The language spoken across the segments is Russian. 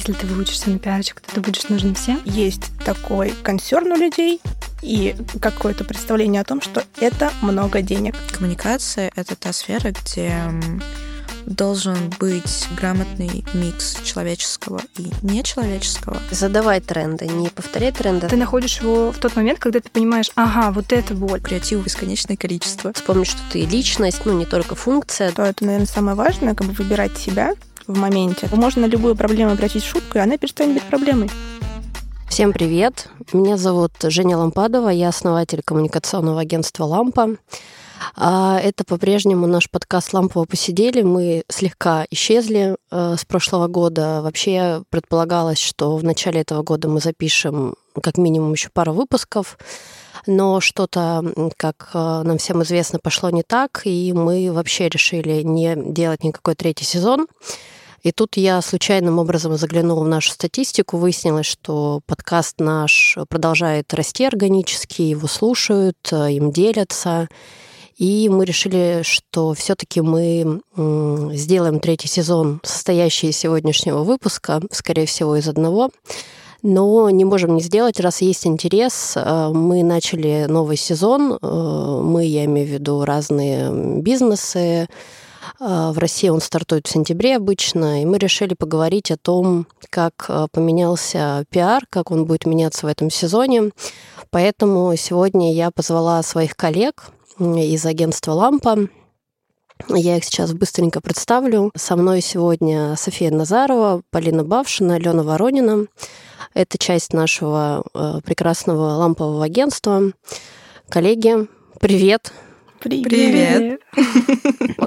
если ты выучишься на пиарщика, то ты будешь нужен всем? Есть такой консерн у людей, и какое-то представление о том, что это много денег. Коммуникация — это та сфера, где должен быть грамотный микс человеческого и нечеловеческого. Задавай тренды, не повторяй тренды. Ты находишь его в тот момент, когда ты понимаешь, ага, вот это боль. Креатива бесконечное количество. Вспомни, что ты личность, ну не только функция. То это, наверное, самое важное, как бы выбирать себя в моменте. Можно любую проблему обратить шутку, и она перестанет быть проблемой. Всем привет! Меня зовут Женя Лампадова, я основатель коммуникационного агентства «Лампа». А, это по-прежнему наш подкаст «Лампово посидели». Мы слегка исчезли э, с прошлого года. Вообще предполагалось, что в начале этого года мы запишем как минимум еще пару выпусков, но что-то, как э, нам всем известно, пошло не так, и мы вообще решили не делать никакой третий сезон. И тут я случайным образом заглянула в нашу статистику, выяснилось, что подкаст наш продолжает расти органически, его слушают, э, им делятся. И мы решили, что все-таки мы сделаем третий сезон, состоящий из сегодняшнего выпуска, скорее всего, из одного. Но не можем не сделать, раз есть интерес. Э, мы начали новый сезон. Э, мы, я имею в виду разные бизнесы. Э, в России он стартует в сентябре обычно, и мы решили поговорить о том, как поменялся пиар, как он будет меняться в этом сезоне. Поэтому сегодня я позвала своих коллег, из агентства «Лампа». Я их сейчас быстренько представлю. Со мной сегодня София Назарова, Полина Бавшина, Алена Воронина. Это часть нашего э, прекрасного лампового агентства. Коллеги, привет! Привет! привет.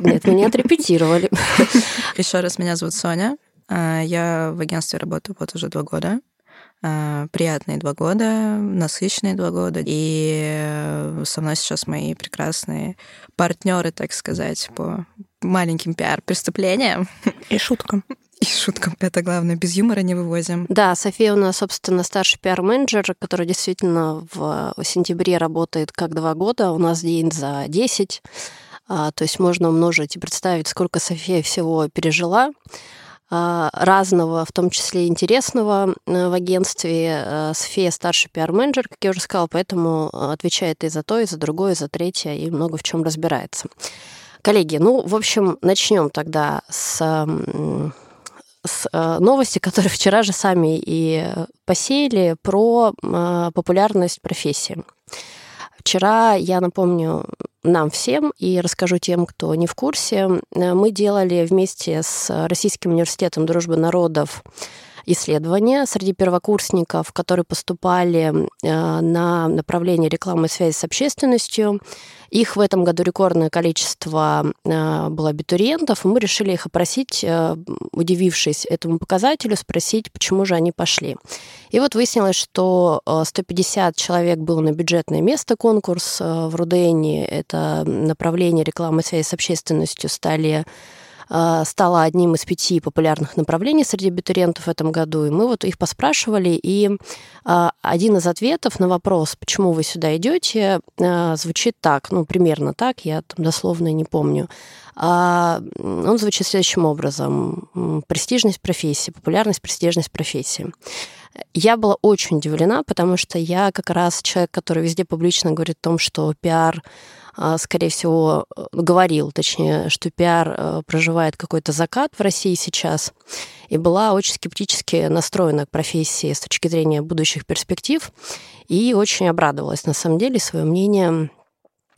Нет, мы не отрепетировали. Еще раз, меня зовут Соня. А, я в агентстве работаю вот уже два года. А, приятные два года, насыщенные два года. И со мной сейчас мои прекрасные партнеры, так сказать, по маленьким пиар-преступлениям. И шуткам. И шуткам. Это главное. Без юмора не вывозим. Да, София у нас, собственно, старший пиар-менеджер, который действительно в сентябре работает как два года. У нас день за 10. А, то есть можно умножить и представить, сколько София всего пережила. А, разного, в том числе интересного э, в агентстве. Э, София старший пиар-менеджер, как я уже сказала, поэтому отвечает и за то, и за другое, и за третье, и много в чем разбирается. Коллеги, ну, в общем, начнем тогда с, с э, новости, которые вчера же сами и посеяли про популярность профессии. Вчера, я напомню нам всем и расскажу тем, кто не в курсе, э, мы делали вместе с Российским университетом дружбы народов исследования среди первокурсников, которые поступали э, на направление рекламы и связи с общественностью. Их в этом году рекордное количество э, было абитуриентов, и мы решили их опросить, э, удивившись этому показателю, спросить, почему же они пошли. И вот выяснилось, что 150 человек было на бюджетное место конкурс в Рудене. Это направление рекламы и связи с общественностью стали стала одним из пяти популярных направлений среди абитуриентов в этом году. И мы вот их поспрашивали, и а, один из ответов на вопрос, почему вы сюда идете, а, звучит так, ну, примерно так, я там дословно не помню. Он звучит следующим образом. Престижность профессии, популярность, престижность профессии. Я была очень удивлена, потому что я как раз человек, который везде публично говорит о том, что пиар а, скорее всего, э, говорил, точнее, что пиар э, проживает какой-то закат в России сейчас, и была очень скептически настроена к профессии с точки зрения будущих перспектив, и очень обрадовалась, на самом деле, свое мнение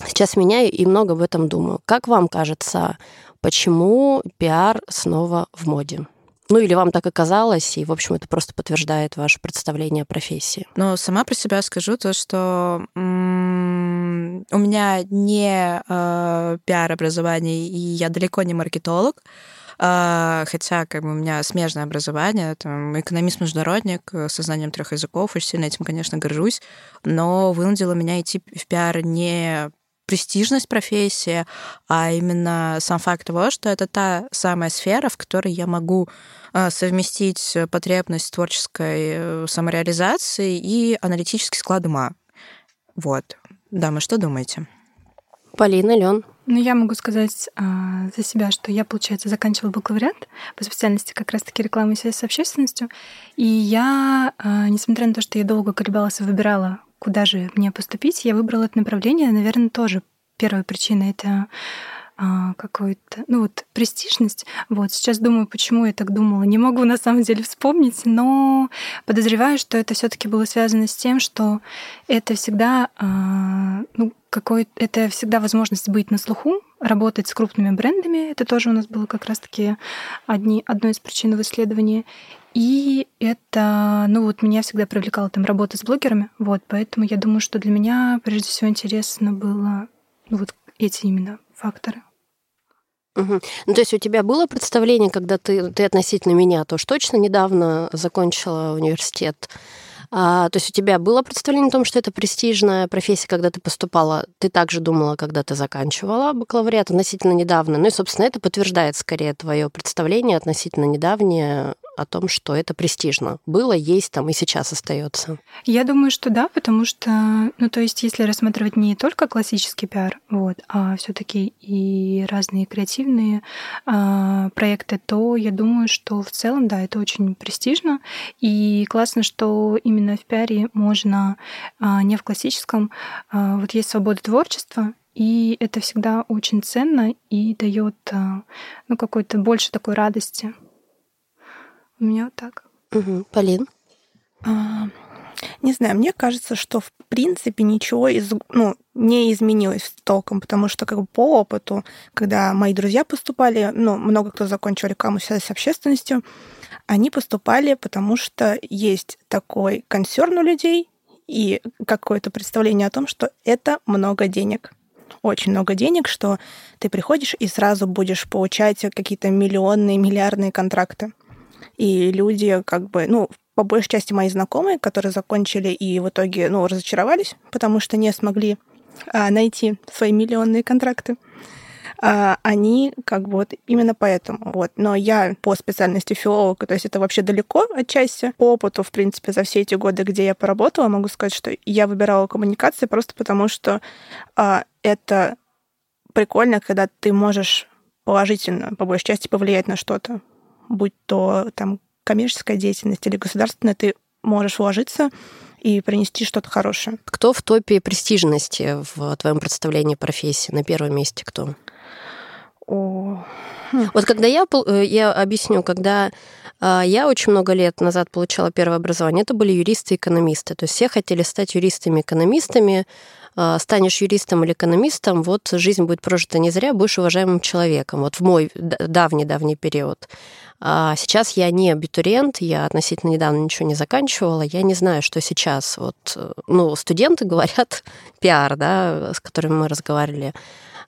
сейчас меняю и много об этом думаю. Как вам кажется, почему пиар снова в моде? Ну или вам так оказалось, и, в общем, это просто подтверждает ваше представление о профессии. Ну, сама про себя скажу то, что м- у меня не э, пиар-образование, и я далеко не маркетолог, э, хотя как бы у меня смежное образование, там, экономист-международник со знанием трех языков, очень сильно этим, конечно, горжусь, но вынудило меня идти в пиар не престижность профессии, а именно сам факт того, что это та самая сфера, в которой я могу а, совместить потребность творческой э, самореализации и аналитический склад ума. Вот. Да, мы что думаете? Полина, Лен. Ну, я могу сказать а, за себя, что я, получается, заканчивала бакалавриат по специальности как раз-таки реклама и связь с общественностью. И я, а, несмотря на то, что я долго колебалась и выбирала, куда же мне поступить, я выбрала это направление, наверное, тоже первая причина — это какой-то, ну вот, престижность. Вот, сейчас думаю, почему я так думала. Не могу на самом деле вспомнить, но подозреваю, что это все таки было связано с тем, что это всегда, а, ну, какой это всегда возможность быть на слуху, работать с крупными брендами. Это тоже у нас было как раз-таки одни, одной из причин в исследовании. И это, ну вот меня всегда привлекала там работа с блогерами, вот, поэтому я думаю, что для меня прежде всего интересно было ну, вот эти именно факторы. Угу. Ну, то есть у тебя было представление, когда ты, ты относительно меня, то уж точно недавно закончила университет, а, то есть у тебя было представление о том, что это престижная профессия, когда ты поступала? Ты также думала, когда ты заканчивала бакалавриат относительно недавно? Ну и, собственно, это подтверждает скорее твое представление относительно недавнее о том, что это престижно. Было, есть там и сейчас остается. Я думаю, что да, потому что, ну, то есть, если рассматривать не только классический пиар, вот, а все-таки и разные креативные а, проекты, то я думаю, что в целом, да, это очень престижно. И классно, что именно в пиаре можно а, не в классическом, а, вот есть свобода творчества, и это всегда очень ценно и дает а, ну, какой-то больше такой радости. У меня вот так. Угу. Полин? А, не знаю, мне кажется, что в принципе ничего из, ну, не изменилось толком, потому что как бы по опыту, когда мои друзья поступали, ну, много кто закончил рекламу связи с общественностью, они поступали, потому что есть такой консерн у людей и какое-то представление о том, что это много денег очень много денег, что ты приходишь и сразу будешь получать какие-то миллионные, миллиардные контракты. И люди как бы, ну, по большей части мои знакомые, которые закончили и в итоге, ну, разочаровались, потому что не смогли а, найти свои миллионные контракты, а, они как бы вот именно поэтому. Вот. Но я по специальности филолог, то есть это вообще далеко отчасти. По опыту, в принципе, за все эти годы, где я поработала, могу сказать, что я выбирала коммуникации просто потому, что а, это прикольно, когда ты можешь положительно, по большей части, повлиять на что-то будь то там коммерческая деятельность или государственная, ты можешь вложиться и принести что-то хорошее. Кто в топе престижности в твоем представлении профессии? На первом месте кто? О. Хм. Вот когда я, э, я объясню, когда а, я очень много лет назад получала первое образование, это были юристы и экономисты. То есть все хотели стать юристами и экономистами, а, станешь юристом или экономистом, вот жизнь будет прожита не зря, будешь уважаемым человеком. Вот в мой давний-давний период. А сейчас я не абитуриент, я относительно недавно ничего не заканчивала, я не знаю, что сейчас. Вот, ну, студенты говорят пиар, да, с которыми мы разговаривали.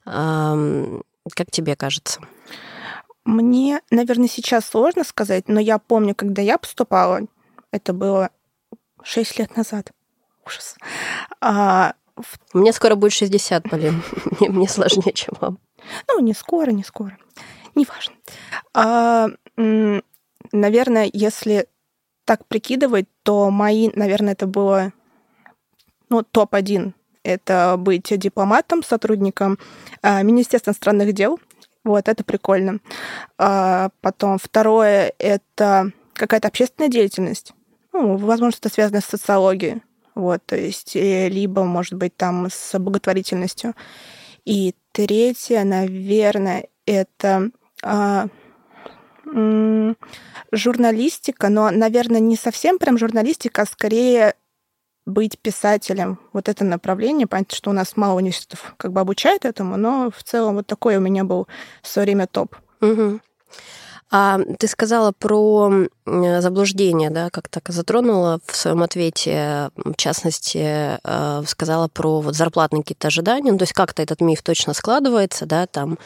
Как тебе кажется? Мне, наверное, сейчас сложно сказать, но я помню, когда я поступала, это было 6 лет назад. Ужас. А, Мне скоро будет 60, Полин. мне, мне сложнее, чем вам. Ну, не скоро, не скоро. Неважно. А, наверное, если так прикидывать, то мои, наверное, это было ну, топ-1. Это быть дипломатом, сотрудником а, Министерства иностранных дел. Вот, это прикольно. А, потом второе — это какая-то общественная деятельность. Ну, возможно, это связано с социологией. Вот, то есть, э, либо, может быть, там с благотворительностью. И третье, наверное, это а, журналистика, но, наверное, не совсем прям журналистика, а скорее быть писателем. Вот это направление. Понятно, что у нас мало университетов как бы обучает этому, но в целом вот такой у меня был в свое время топ. Угу. А ты сказала про заблуждение, да, как так затронула в своем ответе, в частности, э, сказала про вот зарплатные какие-то ожидания, ну, то есть как-то этот миф точно складывается, да, там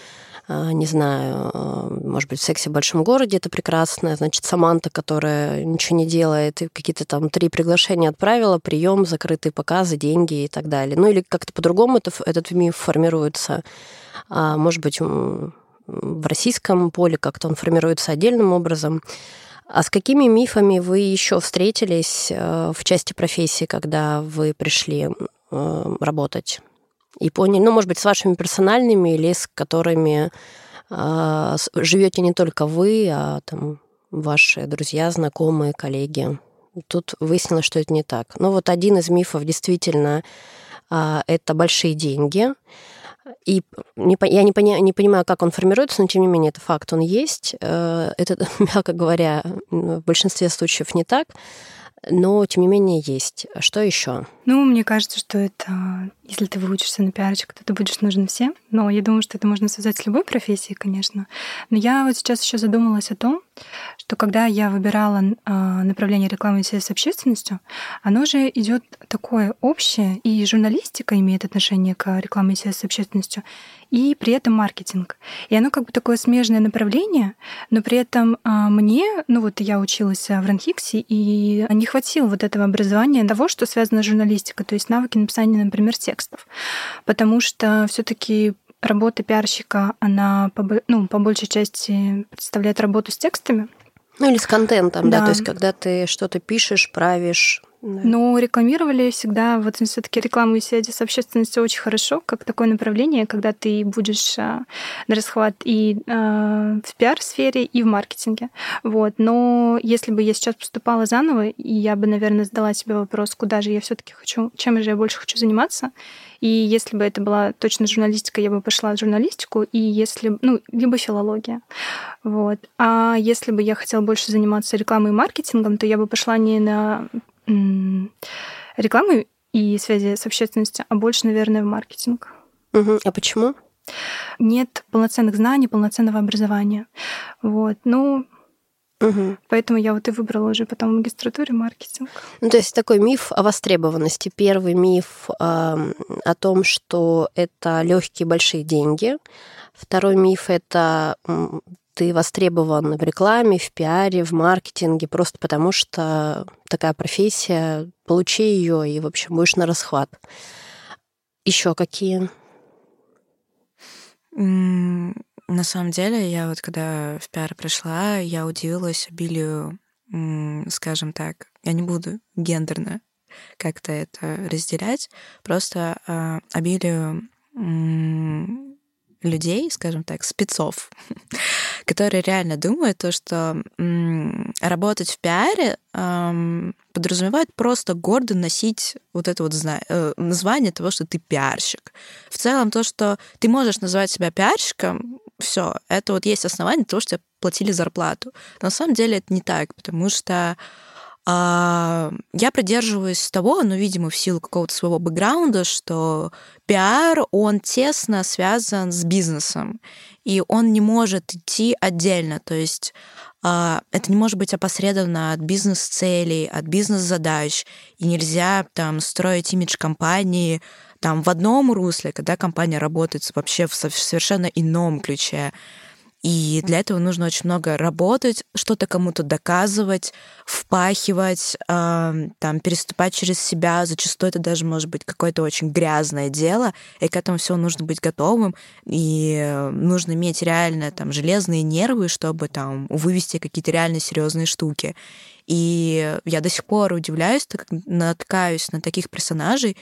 не знаю, а, может быть, в сексе в большом городе это прекрасно, значит, Саманта, которая ничего не делает, и какие-то там три приглашения отправила, прием, закрытые показы, деньги и так далее. Ну или как-то по-другому это, этот миф формируется. А, может быть, в российском поле как-то он формируется отдельным образом. А с какими мифами вы еще встретились в части профессии, когда вы пришли работать? И поняли, ну, может быть, с вашими персональными или с которыми э, живете не только вы, а там ваши друзья, знакомые, коллеги. Тут выяснилось, что это не так. Но вот один из мифов действительно э, это большие деньги. И не, я не, поня, не понимаю, как он формируется, но тем не менее это факт, он есть. Э, это, мягко говоря, в большинстве случаев не так но тем не менее есть. Что еще? Ну, мне кажется, что это, если ты выучишься на пиарчик, то ты будешь нужен всем. Но я думаю, что это можно связать с любой профессией, конечно. Но я вот сейчас еще задумалась о том, что когда я выбирала а, направление рекламы с общественностью, оно же идет такое общее, и журналистика имеет отношение к рекламе с общественностью, и при этом маркетинг. И оно как бы такое смежное направление, но при этом а, мне, ну вот я училась в Ранхиксе, и не хватило вот этого образования того, что связано с журналистикой, то есть навыки написания, например, текстов. Потому что все таки работа пиарщика, она по, ну, по большей части представляет работу с текстами. Ну или с контентом, да, да то есть когда ты что-то пишешь, правишь, Но рекламировали всегда, вот все-таки рекламу и связи с общественностью очень хорошо, как такое направление, когда ты будешь а, на расхват и а, в пиар-сфере, и в маркетинге. Вот. Но если бы я сейчас поступала заново, и я бы, наверное, задала себе вопрос, куда же я все-таки хочу, чем же я больше хочу заниматься, и если бы это была точно журналистика, я бы пошла в журналистику, и если, ну, либо филология. Вот. А если бы я хотела больше заниматься рекламой и маркетингом, то я бы пошла не на рекламы и связи с общественностью, а больше, наверное, в маркетинг. Угу. А почему? Нет полноценных знаний, полноценного образования. Вот. Ну, Угу. Поэтому я вот и выбрала уже потом в магистратуре маркетинг. Ну, то есть такой миф о востребованности. Первый миф э, о том, что это легкие большие деньги. Второй миф это ты востребован в рекламе, в пиаре, в маркетинге, просто потому что такая профессия, получи ее и, в общем, будешь на расхват. Еще какие? На самом деле, я вот когда в пиар пришла, я удивилась обилию, скажем так, я не буду гендерно как-то это разделять, просто э, обилию людей, скажем так, спецов, которые реально думают то, что м, работать в пиаре эм, подразумевает просто гордо носить вот это вот зна- э, название того, что ты пиарщик. В целом то, что ты можешь называть себя пиарщиком, все, это вот есть основание того, что тебе платили зарплату. Но на самом деле это не так, потому что а, я придерживаюсь того, ну, видимо, в силу какого-то своего бэкграунда, что пиар, он тесно связан с бизнесом, и он не может идти отдельно, то есть а, это не может быть опосредованно от бизнес-целей, от бизнес-задач, и нельзя там строить имидж компании там в одном русле, когда компания работает вообще в совершенно ином ключе. И для этого нужно очень много работать, что-то кому-то доказывать, впахивать, э, там, переступать через себя. Зачастую это даже может быть какое-то очень грязное дело, и к этому всему нужно быть готовым, и нужно иметь реально там железные нервы, чтобы там вывести какие-то реально серьезные штуки. И я до сих пор удивляюсь, так как наткаюсь на таких персонажей,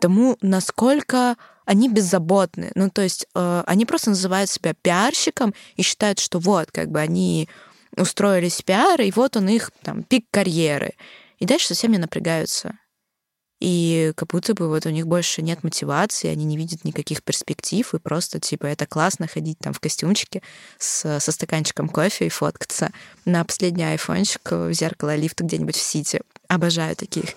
тому, насколько они беззаботны. Ну, то есть э, они просто называют себя пиарщиком и считают, что вот, как бы они устроились в пиар, и вот он их там пик карьеры. И дальше совсем не напрягаются. И как будто бы вот у них больше нет мотивации, они не видят никаких перспектив, и просто, типа, это классно ходить там в костюмчике с, со стаканчиком кофе и фоткаться на последний айфончик в зеркало лифта где-нибудь в Сити. Обожаю таких.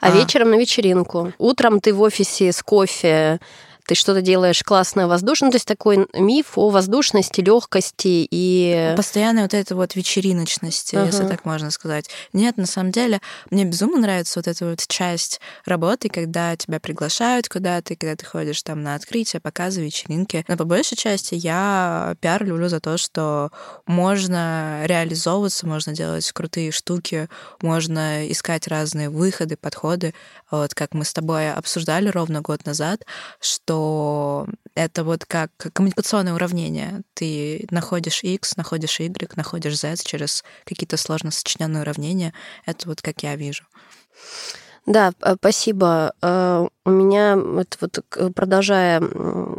А, а вечером на вечеринку. Утром ты в офисе с кофе, ты что-то делаешь классно воздушно, то есть такой миф о воздушности, легкости и... Постоянной вот этой вот вечериночности, uh-huh. если так можно сказать. Нет, на самом деле, мне безумно нравится вот эта вот часть работы, когда тебя приглашают куда-то, когда ты ходишь там на открытие, показы, вечеринки. Но по большей части я пиар люблю за то, что можно реализовываться, можно делать крутые штуки, можно искать разные выходы, подходы. Вот как мы с тобой обсуждали ровно год назад, что это вот как коммуникационное уравнение. Ты находишь x, находишь y, находишь z через какие-то сложно сочиненные уравнения. Это вот как я вижу. Да, спасибо. У меня, вот, вот продолжая,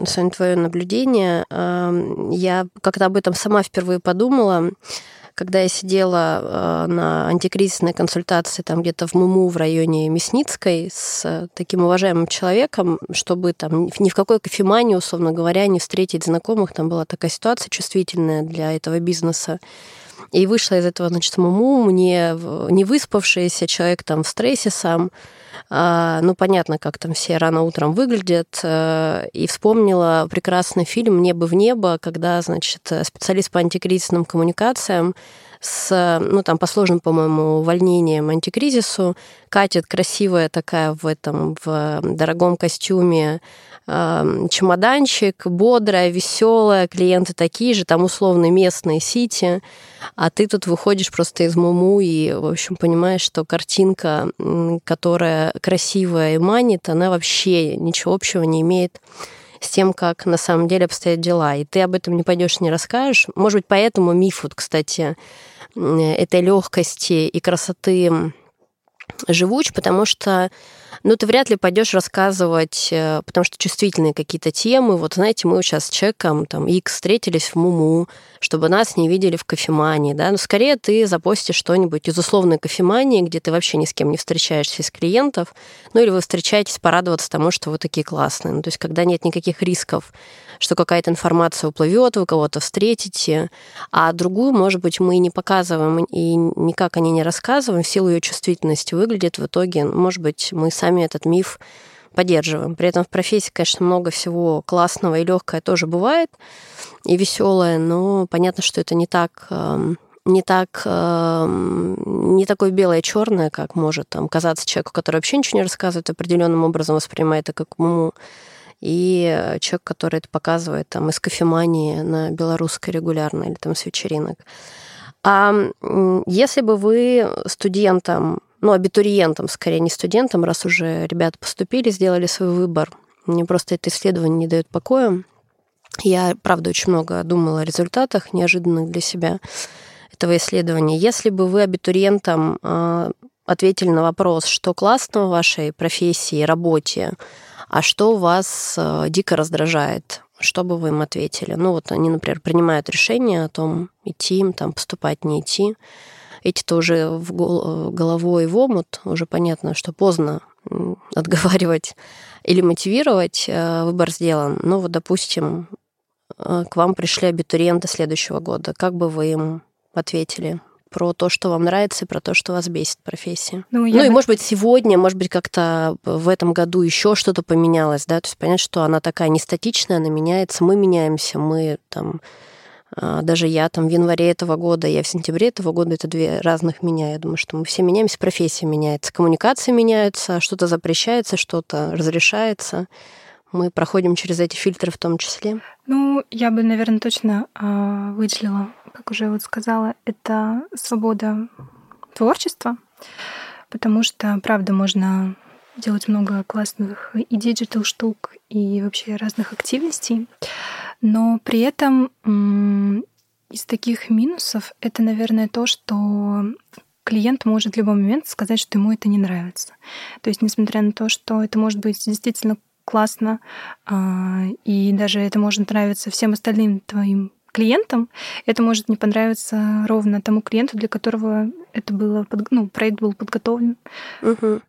Соня, твое наблюдение, я как-то об этом сама впервые подумала когда я сидела э, на антикризисной консультации там где-то в МУМУ в районе Мясницкой с таким уважаемым человеком, чтобы там ни в какой кофемании, условно говоря, не встретить знакомых, там была такая ситуация чувствительная для этого бизнеса. И вышла из этого, значит, МУМУ, мне не выспавшийся человек там в стрессе сам, а, ну, понятно, как там все рано утром выглядят, э, и вспомнила прекрасный фильм «Небо в небо», когда, значит, специалист по антикризисным коммуникациям с, ну, там, по сложным, по-моему, увольнением антикризису, катит красивая такая в этом, в дорогом костюме чемоданчик, бодрая, веселая, клиенты такие же, там условно местные сити, а ты тут выходишь просто из муму и, в общем, понимаешь, что картинка, которая красивая и манит, она вообще ничего общего не имеет с тем, как на самом деле обстоят дела. И ты об этом не пойдешь, не расскажешь. Может быть, поэтому миф, вот, кстати, этой легкости и красоты живуч, потому что ну, ты вряд ли пойдешь рассказывать, э, потому что чувствительные какие-то темы. Вот, знаете, мы сейчас с человеком, там, X встретились в Муму, чтобы нас не видели в кофемании, да, но скорее ты запостишь что-нибудь из условной кофемании, где ты вообще ни с кем не встречаешься из клиентов, ну, или вы встречаетесь порадоваться тому, что вы такие классные. Ну, то есть, когда нет никаких рисков что какая-то информация уплывет, вы кого-то встретите, а другую, может быть, мы не показываем и никак о ней не рассказываем, в силу ее чувствительности выглядит в итоге, может быть, мы сами этот миф поддерживаем. При этом в профессии, конечно, много всего классного и легкое тоже бывает, и веселое, но понятно, что это не так эм, не так эм, не такое белое черное, как может там казаться человеку, который вообще ничего не рассказывает, определенным образом воспринимает это как ему и э, человек, который это показывает там из кофемании на белорусской регулярно или там с вечеринок. А если бы вы студентам, ну, абитуриентам, скорее не студентам, раз уже ребята поступили, сделали свой выбор, мне просто это исследование не дает покоя. Я, правда, очень много думала о результатах неожиданных для себя этого исследования. Если бы вы абитуриентам а, ответили на вопрос, что классно в вашей профессии, работе, а что вас э, дико раздражает? Что бы вы им ответили? Ну вот они, например, принимают решение о том, идти им, там, поступать, не идти. Эти-то уже в гол- головой в омут, уже понятно, что поздно отговаривать или мотивировать, э, выбор сделан. Ну вот, допустим, э, к вам пришли абитуриенты следующего года. Как бы вы им ответили? про то, что вам нравится, и про то, что вас бесит профессия. Ну, ну и, может быть, сегодня, может быть, как-то в этом году еще что-то поменялось, да, то есть понять, что она такая не статичная, она меняется, мы меняемся, мы там даже я там в январе этого года, я в сентябре этого года, это две разных меня. Я думаю, что мы все меняемся, профессия меняется, коммуникации меняются, что-то запрещается, что-то разрешается. Мы проходим через эти фильтры в том числе. Ну, я бы, наверное, точно э, выделила как уже вот сказала, это свобода творчества, потому что, правда, можно делать много классных и digital штук, и вообще разных активностей. Но при этом из таких минусов это, наверное, то, что клиент может в любой момент сказать, что ему это не нравится. То есть, несмотря на то, что это может быть действительно классно, а, и даже это может нравиться всем остальным твоим клиентам, это может не понравиться ровно тому клиенту, для которого это было, ну, проект был подготовлен. Угу.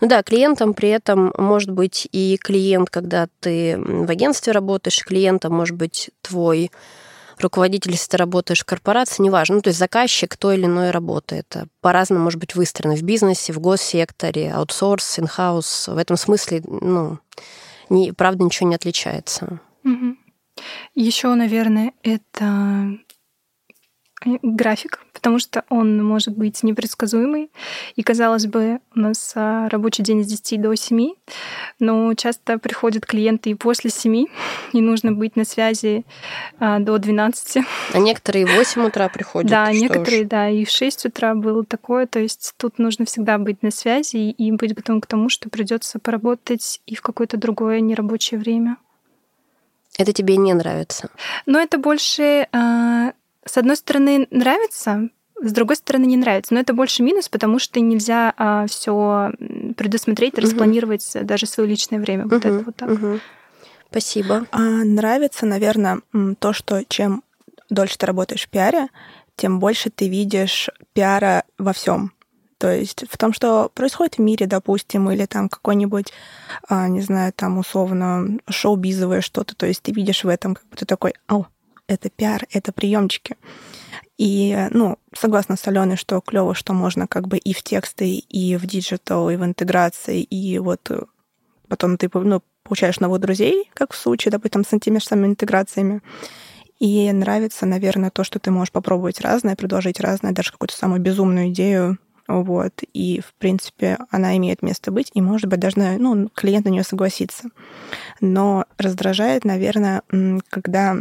Ну да, клиентом при этом может быть и клиент, когда ты в агентстве работаешь, клиентом может быть твой руководитель, если ты работаешь в корпорации, неважно, ну, то есть заказчик той или иной работы. Это по-разному может быть выстроено в бизнесе, в госсекторе, аутсорс, инхаус. В этом смысле, ну, не, правда, ничего не отличается. Угу. Еще, наверное, это график, потому что он может быть непредсказуемый. И, казалось бы, у нас а, рабочий день с 10 до 7, но часто приходят клиенты и после 7, и нужно быть на связи а, до 12. А некоторые в 8 утра приходят? Да, некоторые, да, и в 6 утра было такое. То есть тут нужно всегда быть на связи и быть готовым к тому, что придется поработать и в какое-то другое нерабочее время. Это тебе не нравится? Но это больше, а, с одной стороны, нравится, с другой стороны, не нравится. Но это больше минус, потому что нельзя а, все предусмотреть, распланировать угу. даже свое личное время. Вот угу. это вот так. Угу. Спасибо. А, нравится, наверное, то, что чем дольше ты работаешь в пиаре, тем больше ты видишь пиара во всем. То есть в том, что происходит в мире, допустим, или там какой-нибудь, а, не знаю, там условно шоу-бизовое что-то. То есть ты видишь в этом, как бы ты такой, о, это пиар, это приемчики. И, ну, согласна с Аленой, что клево, что можно как бы и в тексты, и в digital, и в интеграции, и вот э, потом ты ну, получаешь новых друзей, как в случае, допустим, с этими же самыми интеграциями. И нравится, наверное, то, что ты можешь попробовать разное, предложить разное, даже какую-то самую безумную идею, вот, и, в принципе, она имеет место быть, и, может быть, даже, ну, клиент на нее согласится. Но раздражает, наверное, когда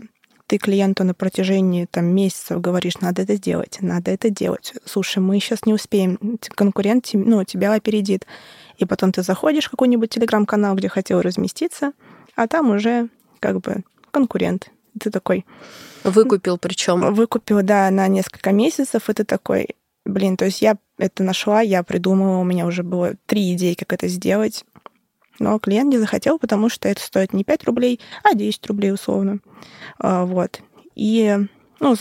ты клиенту на протяжении там, месяцев говоришь, надо это сделать, надо это делать. Слушай, мы сейчас не успеем, конкурент ну, тебя опередит. И потом ты заходишь в какой-нибудь телеграм-канал, где хотел разместиться, а там уже как бы конкурент. Ты такой... Выкупил причем. Выкупил, да, на несколько месяцев, и ты такой, блин, то есть я это нашла, я придумала, у меня уже было три идеи, как это сделать. Но клиент не захотел, потому что это стоит не 5 рублей, а 10 рублей условно. А, вот. И ну,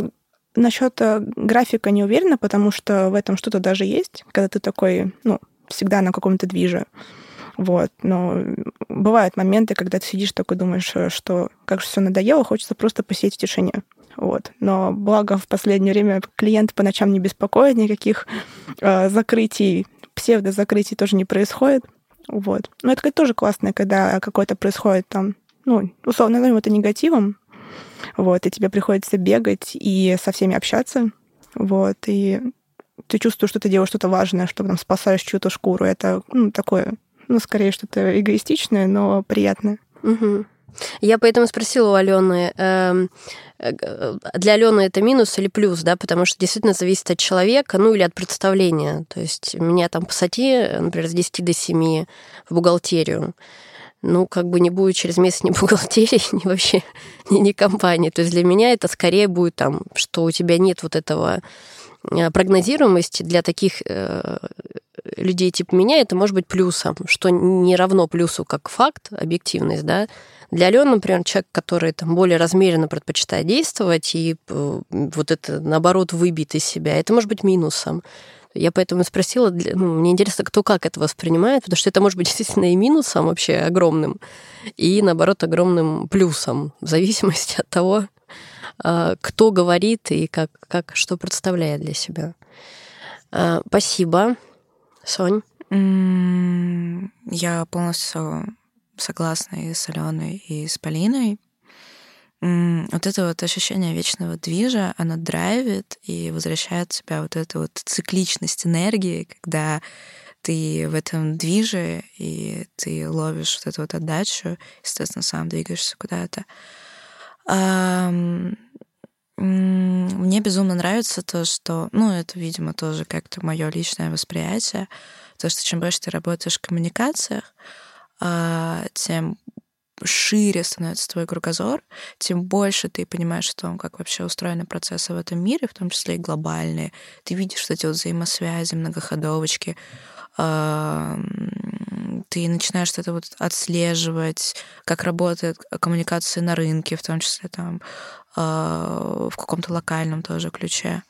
насчет э, графика не уверена, потому что в этом что-то даже есть, когда ты такой, ну, всегда на каком-то движе. Вот. Но бывают моменты, когда ты сидишь такой думаешь, э, что как же все надоело, хочется просто посидеть в тишине. Вот. Но благо в последнее время клиент по ночам не беспокоит, никаких э, закрытий, псевдозакрытий тоже не происходит. Вот. Но это тоже классно, когда какое-то происходит там, ну, условно назовем это негативом, вот, и тебе приходится бегать и со всеми общаться, вот, и ты чувствуешь, что ты делаешь что-то важное, что там спасаешь чью-то шкуру. Это ну, такое, ну, скорее что-то эгоистичное, но приятное. Угу. Я поэтому спросила у Алены, эм, э, для Алены это минус или плюс, да, потому что действительно зависит от человека, ну или от представления. То есть меня там посади, например, с 10 до 7 в бухгалтерию, ну, как бы не будет через месяц ни бухгалтерии, ни вообще ни, ни компании. То есть для меня это скорее будет там, что у тебя нет вот этого э, прогнозируемости для таких э, людей типа меня, это может быть плюсом, что не равно плюсу как факт, объективность, да, для Алены, например, человек, который там более размеренно предпочитает действовать и э, вот это, наоборот, выбит из себя, это может быть минусом. Я поэтому спросила, ну, мне интересно, кто как это воспринимает, потому что это может быть действительно и минусом вообще огромным, и, наоборот, огромным плюсом, в зависимости от того, а, кто говорит и как, как что представляет для себя. А, спасибо. Сонь? Я полностью согласна и с Аленой, и с Полиной. Вот это вот ощущение вечного движа, оно драйвит и возвращает в себя вот эту вот цикличность энергии, когда ты в этом движе, и ты ловишь вот эту вот отдачу, естественно, сам двигаешься куда-то. Мне безумно нравится то, что, ну, это, видимо, тоже как-то мое личное восприятие, то, что чем больше ты работаешь в коммуникациях, а, тем шире становится твой кругозор, тем больше ты понимаешь о том, как вообще устроены процессы в этом мире, в том числе и глобальные. Ты видишь эти вот взаимосвязи, многоходовочки, а, ты начинаешь что-то вот отслеживать, как работает коммуникация на рынке, в том числе там в каком-то локальном тоже ключе.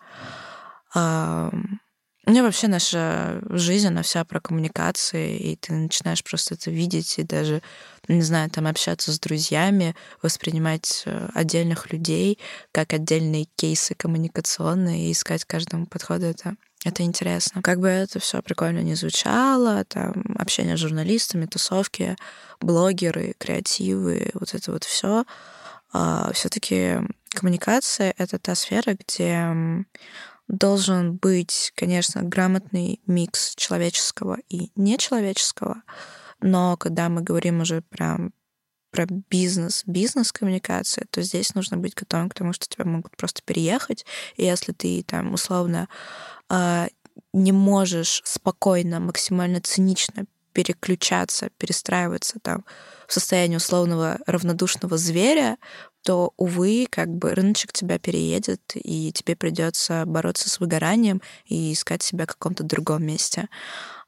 У меня вообще наша жизнь, она вся про коммуникации, и ты начинаешь просто это видеть, и даже, не знаю, там общаться с друзьями, воспринимать э, отдельных людей как отдельные кейсы коммуникационные и искать каждому подходу это это интересно. Как бы это все прикольно не звучало, там общение с журналистами, тусовки, блогеры, креативы, вот это вот все. А, все-таки коммуникация это та сфера, где должен быть, конечно, грамотный микс человеческого и нечеловеческого, но когда мы говорим уже прям про бизнес, бизнес-коммуникация, то здесь нужно быть готовым к тому, что тебя могут просто переехать, и если ты там условно а, не можешь спокойно, максимально цинично переключаться, перестраиваться там в состояние условного равнодушного зверя то, увы, как бы рыночек тебя переедет, и тебе придется бороться с выгоранием и искать себя в каком-то другом месте.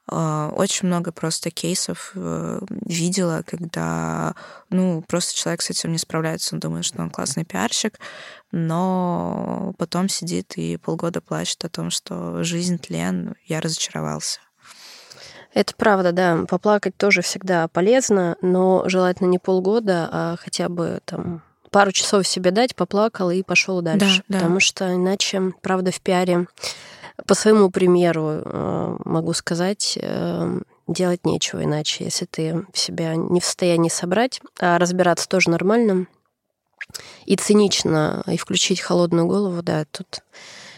А, очень много просто кейсов э, видела, когда, ну, просто человек с этим не справляется, он думает, что он классный пиарщик, но потом сидит и полгода плачет о том, что жизнь тлен, я разочаровался. Это правда, да. Поплакать тоже всегда полезно, но желательно не полгода, а хотя бы там пару часов себе дать, поплакал и пошел дальше. Да, да. Потому что иначе, правда, в пиаре по своему примеру э, могу сказать, э, делать нечего иначе, если ты себя не в состоянии собрать, а разбираться тоже нормально и цинично, и включить холодную голову, да, тут,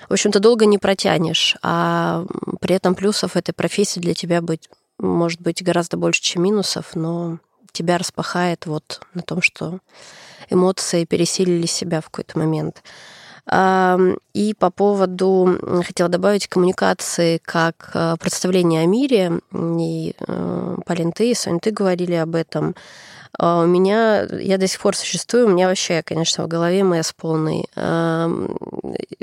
в общем-то, долго не протянешь, а при этом плюсов этой профессии для тебя быть, может быть гораздо больше, чем минусов, но тебя распахает вот на том, что эмоции пересилили себя в какой-то момент. И по поводу, хотела добавить, коммуникации как э, представление о мире. И э, Полин, ты и Соня, ты говорили об этом. А у меня, я до сих пор существую, у меня вообще, конечно, в голове МС полный.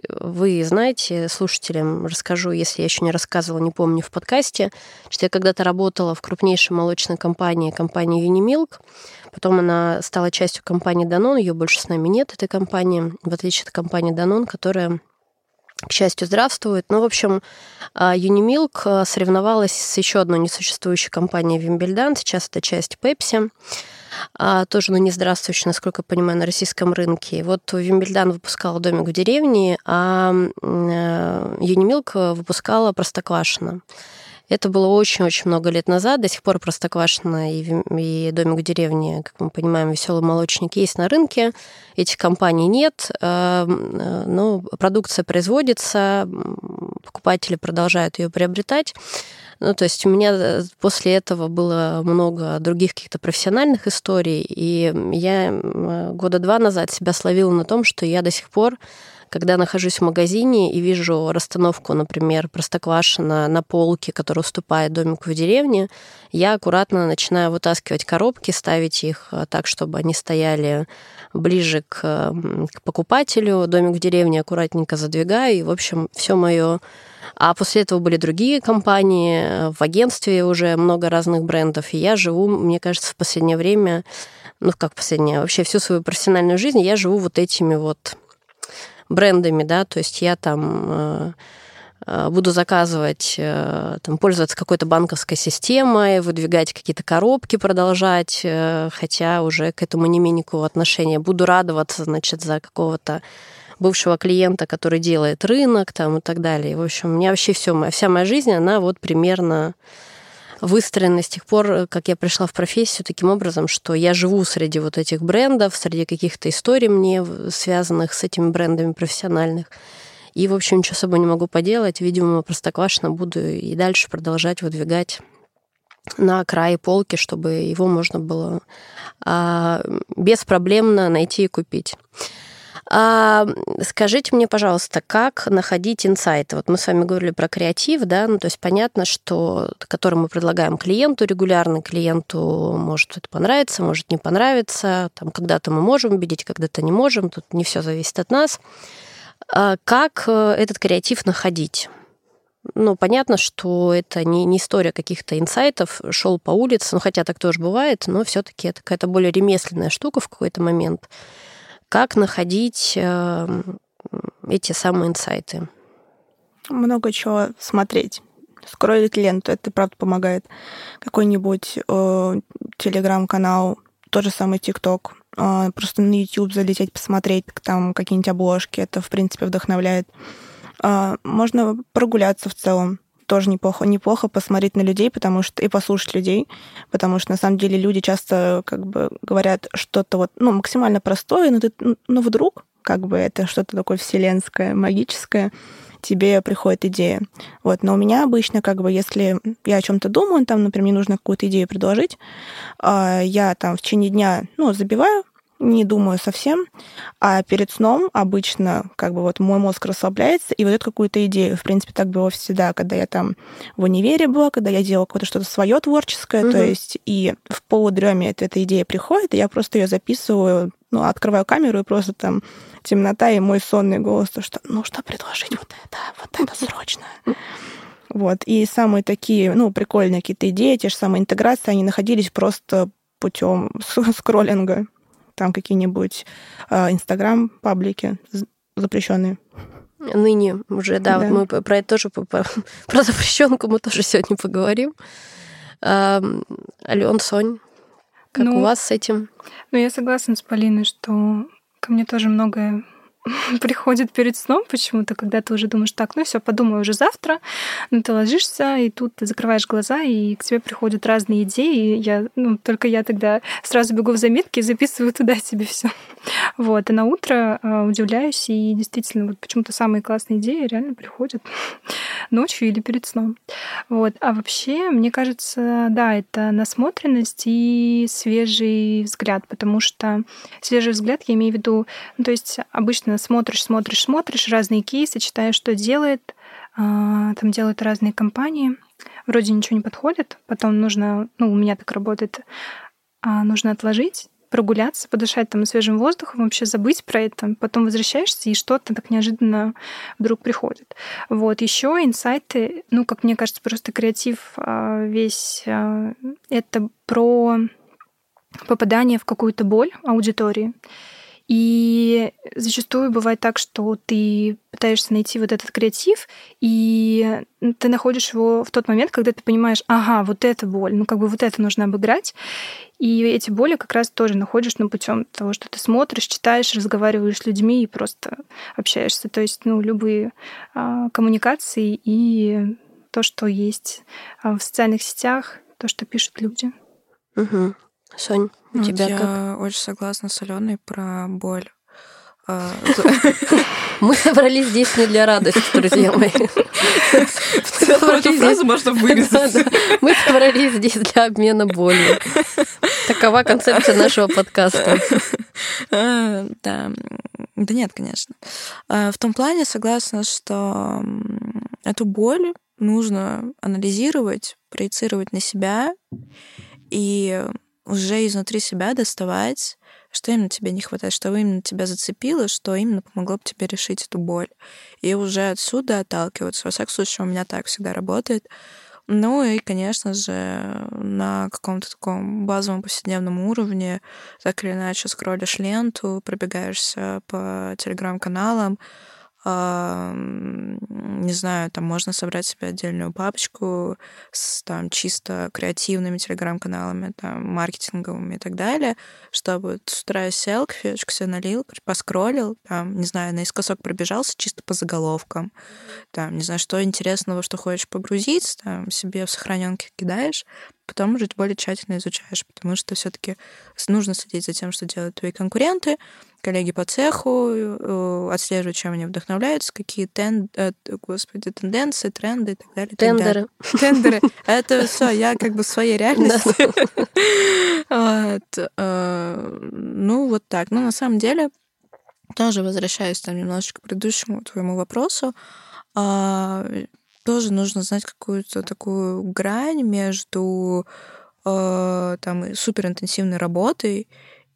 Вы знаете, слушателям расскажу, если я еще не рассказывала, не помню, в подкасте, что я когда-то работала в крупнейшей молочной компании, компании Unimilk. Потом она стала частью компании Danone, ее больше с нами нет, этой компании, в отличие от компании Danone, которая к счастью, здравствует. Ну, в общем, Unimilk соревновалась с еще одной несуществующей компанией Вимбельдан, сейчас это часть Pepsi а, тоже, ну, не здравствующий, насколько я понимаю, на российском рынке. Вот Вимбельдан выпускала «Домик в деревне», а Юнимилк выпускала «Простоквашино». Это было очень-очень много лет назад. До сих пор Простоквашино и, и Домик в деревне, как мы понимаем, веселый молочник есть на рынке. Этих компаний нет, а, но продукция производится, покупатели продолжают ее приобретать. Ну, то есть у меня э, после этого было много других каких-то профессиональных историй, и я года два назад себя словила на том, что я до сих пор когда нахожусь в магазине и вижу расстановку, например, простоквашина на полке, которая уступает домику в деревне, я аккуратно начинаю вытаскивать коробки, ставить их э, так, чтобы они стояли ближе к, к покупателю. Домик в деревне аккуратненько задвигаю, и, в общем, все мое а после этого были другие компании, в агентстве уже много разных брендов. И я живу, мне кажется, в последнее время, ну как последнее, вообще всю свою профессиональную жизнь я живу вот этими вот брендами, да, то есть я там э, э, буду заказывать, э, там, пользоваться какой-то банковской системой, выдвигать какие-то коробки, продолжать, хотя уже к этому не имею никакого отношения. Буду радоваться, значит, за какого-то бывшего клиента, который делает рынок там и так далее. В общем, у меня вообще все, вся моя жизнь, она вот примерно выстроена с тех пор, как я пришла в профессию, таким образом, что я живу среди вот этих брендов, среди каких-то историй мне связанных с этими брендами профессиональных. И, в общем, ничего с собой не могу поделать. Видимо, простоквашино буду и дальше продолжать выдвигать на край полки, чтобы его можно было а, беспроблемно найти и купить. А, скажите мне, пожалуйста, как находить инсайты? Вот мы с вами говорили про креатив, да, ну то есть понятно, что который мы предлагаем клиенту регулярно, клиенту может это понравиться, может не понравиться, там когда-то мы можем убедить, когда-то не можем, тут не все зависит от нас. А как э, этот креатив находить? Ну, понятно, что это не, не история каких-то инсайтов, шел по улице, ну, хотя так тоже бывает, но все-таки это какая-то более ремесленная штука в какой-то момент как находить эм, эти самые инсайты? Много чего смотреть. Скроить ленту, это правда помогает. Какой-нибудь э, телеграм-канал, тот же самый ТикТок. Э, просто на YouTube залететь, посмотреть там какие-нибудь обложки. Это, в принципе, вдохновляет. Э, можно прогуляться в целом тоже неплохо, неплохо посмотреть на людей, потому что и послушать людей, потому что на самом деле люди часто как бы говорят что-то вот, ну, максимально простое, но ты, ну, вдруг как бы это что-то такое вселенское, магическое, тебе приходит идея. Вот, но у меня обычно, как бы, если я о чем-то думаю, там, например, мне нужно какую-то идею предложить, а, я там в течение дня, ну, забиваю, не думаю совсем, а перед сном обычно как бы вот мой мозг расслабляется и выдает какую-то идею. В принципе, так было всегда, когда я там в универе была, когда я делала какое-то что-то свое творческое, угу. то есть и в полудреме эта, эта идея приходит, и я просто ее записываю Ну, открываю камеру и просто там темнота и мой сонный голос, то что нужно предложить вот это, вот это срочно. Вот. И самые такие, ну, прикольные какие-то идеи, те же самые интеграции, они находились просто путем скроллинга. Там какие-нибудь а, Инстаграм, э, паблики запрещенные. Ныне уже, да, да. вот мы про это тоже, про запрещенку мы тоже сегодня поговорим. Ален, Сонь, как ну, у вас с этим? Ну, я согласна с Полиной, что ко мне тоже многое приходит перед сном почему-то, когда ты уже думаешь, так, ну все, подумай уже завтра, но ну, ты ложишься, и тут ты закрываешь глаза, и к тебе приходят разные идеи, и я, ну, только я тогда сразу бегу в заметки и записываю туда себе все. Вот, и на утро э, удивляюсь, и действительно, вот почему-то самые классные идеи реально приходят ночью или перед сном. Вот, а вообще, мне кажется, да, это насмотренность и свежий взгляд, потому что свежий взгляд, я имею в виду, ну, то есть обычно смотришь, смотришь, смотришь разные кейсы, читаешь, что делает, а, там делают разные компании, вроде ничего не подходит, потом нужно, ну, у меня так работает, а, нужно отложить, прогуляться, подышать там свежим воздухом, вообще забыть про это, потом возвращаешься, и что-то так неожиданно вдруг приходит. Вот, еще инсайты, ну, как мне кажется, просто креатив а, весь, это про попадание в какую-то боль аудитории. И зачастую бывает так, что ты пытаешься найти вот этот креатив, и ты находишь его в тот момент, когда ты понимаешь, ага, вот эта боль, ну как бы вот это нужно обыграть. И эти боли как раз тоже находишь ну, путем того, что ты смотришь, читаешь, разговариваешь с людьми и просто общаешься. То есть, ну, любые а, коммуникации и то, что есть а, в социальных сетях, то, что пишут люди. Угу. Сонь, у ну, тебя я как? очень согласна с Аленой про боль. А, Мы собрались здесь не для радости, друзья мои. Эту фразу можно вырезать. Мы собрались здесь для обмена болью. Такова концепция нашего подкаста. А, да. Да нет, конечно. А, в том плане согласна, что эту боль нужно анализировать, проецировать на себя и уже изнутри себя доставать, что именно тебе не хватает, что именно тебя зацепило, что именно помогло бы тебе решить эту боль. И уже отсюда отталкиваться. Во всяком случае, у меня так всегда работает. Ну и, конечно же, на каком-то таком базовом повседневном уровне, так или иначе, скроллишь ленту, пробегаешься по телеграм-каналам, не знаю, там можно собрать себе отдельную папочку с там чисто креативными телеграм-каналами, там, маркетинговыми и так далее, чтобы с утра сел, кофеечку себе налил, поскроллил, там, не знаю, наискосок пробежался чисто по заголовкам, там, не знаю, что интересного, что хочешь погрузить, там, себе в сохраненке кидаешь, потом уже более тщательно изучаешь, потому что все таки нужно следить за тем, что делают твои конкуренты, коллеги по цеху, э, отслеживать, чем они вдохновляются, какие тен... Э, господи, тенденции, тренды и так далее. Тендеры. Тендеры. Это все, я как бы в своей реальности. Э, ну, вот так. Ну, на самом деле, тоже возвращаюсь там немножечко к предыдущему твоему вопросу, а, тоже нужно знать какую-то такую грань между там суперинтенсивной работой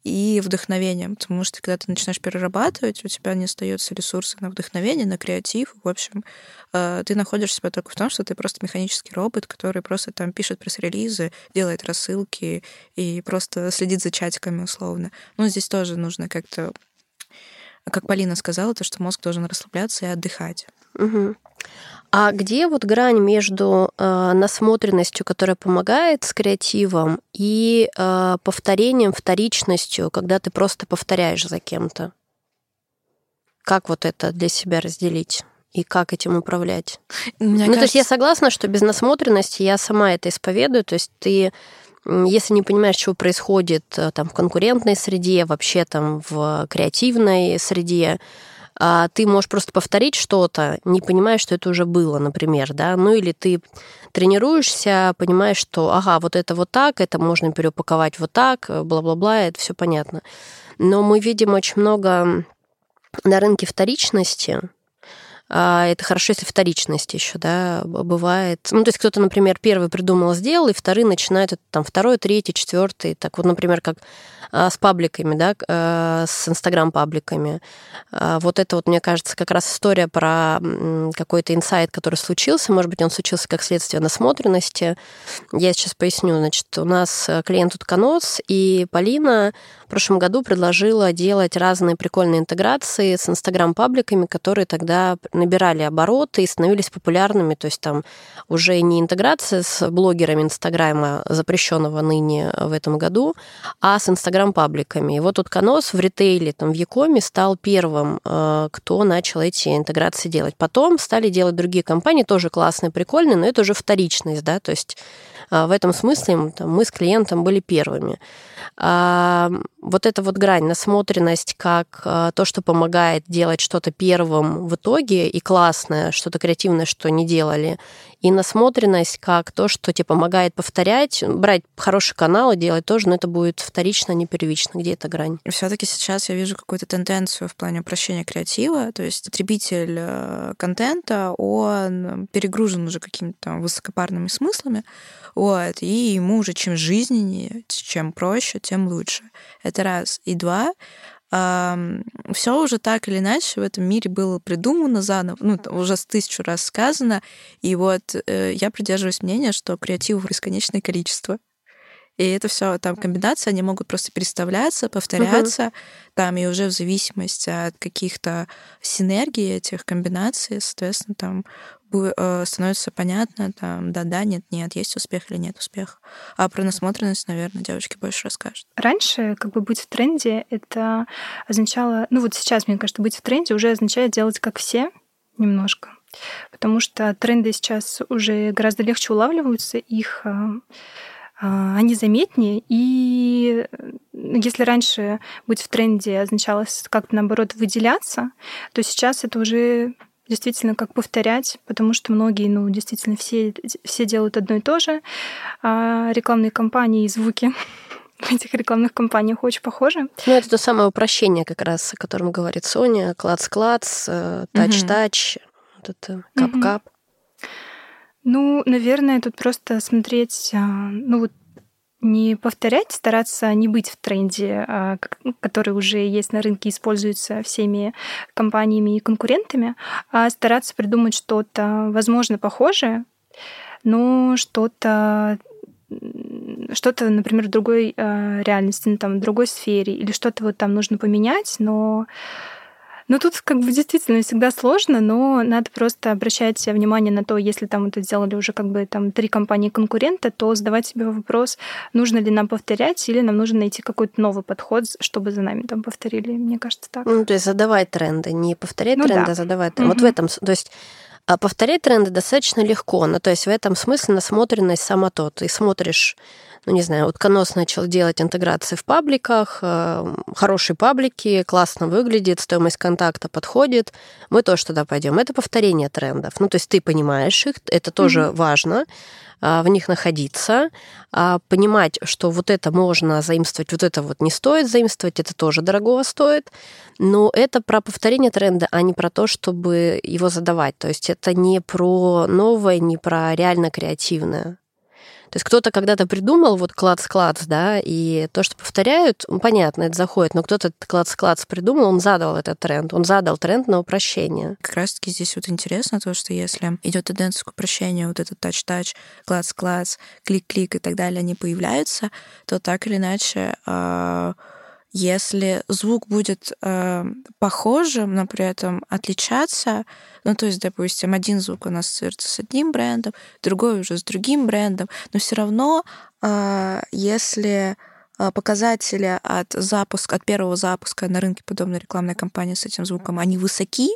и вдохновением, потому что когда ты начинаешь перерабатывать, у тебя не остается ресурса на вдохновение, на креатив. В общем, э, ты находишь себя только в том, что ты просто механический робот, который просто там пишет пресс-релизы, делает рассылки и просто следит за чатиками условно. Но здесь тоже нужно как-то, как Полина сказала, то, что мозг должен расслабляться и отдыхать. Угу. А где вот грань между э, насмотренностью, которая помогает с креативом, и э, повторением, вторичностью, когда ты просто повторяешь за кем-то? Как вот это для себя разделить? И как этим управлять? Мне ну, кажется... то есть я согласна, что без насмотренности я сама это исповедую. То есть ты если не понимаешь, что происходит э, там в конкурентной среде, вообще там в креативной среде, ты можешь просто повторить что-то, не понимая, что это уже было, например, да, ну или ты тренируешься, понимаешь, что, ага, вот это вот так, это можно переупаковать вот так, бла-бла-бла, это все понятно. Но мы видим очень много на рынке вторичности, а, это хорошо, если вторичность еще, да, бывает. Ну, то есть кто-то, например, первый придумал, сделал, и вторые начинают там второй, третий, четвертый. Так вот, например, как а, с пабликами, да, а, с инстаграм-пабликами. Вот это вот, мне кажется, как раз история про какой-то инсайт, который случился. Может быть, он случился как следствие насмотренности. Я сейчас поясню. Значит, у нас клиент Утконос, и Полина в прошлом году предложила делать разные прикольные интеграции с инстаграм-пабликами, которые тогда набирали обороты и становились популярными. То есть там уже не интеграция с блогерами Инстаграма, запрещенного ныне в этом году, а с Инстаграм-пабликами. И вот тут Канос в ритейле, там, в Якоме стал первым, э, кто начал эти интеграции делать. Потом стали делать другие компании, тоже классные, прикольные, но это уже вторичность, да, то есть э, в этом смысле там, мы с клиентом были первыми. А, вот эта вот грань, насмотренность как а, то, что помогает делать что-то первым в итоге и классное, что-то креативное, что не делали, и насмотренность как то, что тебе помогает повторять, брать хороший канал и делать тоже, но это будет вторично, а не первично. Где эта грань? Все-таки сейчас я вижу какую-то тенденцию в плане упрощения креатива, то есть потребитель э, контента, он перегружен уже какими-то высокопарными смыслами, вот, и ему уже чем жизненнее, чем проще, тем лучше. Это раз. И два, все уже так или иначе в этом мире было придумано заново, ну, уже с тысячу раз сказано, и вот э, я придерживаюсь мнения, что креативов бесконечное количество. И это все там комбинации, они могут просто переставляться, повторяться, угу. там и уже в зависимости от каких-то синергий этих комбинаций, соответственно, там становится понятно, там, да-да, нет-нет, есть успех или нет успеха. А про насмотренность, наверное, девочки больше расскажут. Раньше как бы быть в тренде, это означало... Ну вот сейчас, мне кажется, быть в тренде уже означает делать как все немножко. Потому что тренды сейчас уже гораздо легче улавливаются, их э, э, они заметнее, и если раньше быть в тренде означало как-то наоборот выделяться, то сейчас это уже действительно как повторять, потому что многие, ну, действительно все, все делают одно и то же. А рекламные кампании и звуки в этих рекламных кампаниях очень похожи. Ну, это то самое упрощение как раз, о котором говорит Соня. Клац-клац, э, тач-тач, вот это кап-кап. Ну, наверное, тут просто смотреть, а, ну вот не повторять, стараться не быть в тренде, а, ну, который уже есть на рынке, используется всеми компаниями и конкурентами, а стараться придумать что-то, возможно, похожее, но что-то что-то, например, в другой э, реальности, ну, там, в другой сфере, или что-то вот там нужно поменять, но ну, тут как бы действительно всегда сложно, но надо просто обращать внимание на то, если там это сделали уже как бы там три компании конкурента, то задавать себе вопрос, нужно ли нам повторять или нам нужно найти какой-то новый подход, чтобы за нами там повторили. Мне кажется, так. Ну, то есть задавать тренды, не повторять ну, тренды, да. а задавать тренды. Угу. Вот в этом, то есть а повторять тренды достаточно легко. Ну, то есть в этом смысле насмотренность сама то. Ты смотришь ну, не знаю, утконос начал делать интеграции в пабликах, э, хорошие паблики, классно выглядит, стоимость контакта подходит, мы тоже туда пойдем. Это повторение трендов. Ну, то есть ты понимаешь их, это тоже mm-hmm. важно а, в них находиться, а, понимать, что вот это можно заимствовать, вот это вот не стоит заимствовать, это тоже дорого стоит. Но это про повторение тренда, а не про то, чтобы его задавать. То есть это не про новое, не про реально креативное. Есть кто-то когда-то придумал вот клац-клац, да, и то, что повторяют, ну, понятно, это заходит, но кто-то клац-клац придумал, он задал этот тренд, он задал тренд на упрощение. Как раз-таки здесь вот интересно то, что если идет тенденция к упрощению, вот этот тач-тач, клац-клац, клик-клик и так далее, они появляются, то так или иначе э, если звук будет э, похожим, но при этом отличаться, ну, то есть, допустим, один звук у нас ассоциируется с одним брендом, другой уже с другим брендом, но все равно, э, если э, показатели от запуска, от первого запуска на рынке подобной рекламной кампании с этим звуком, они высоки,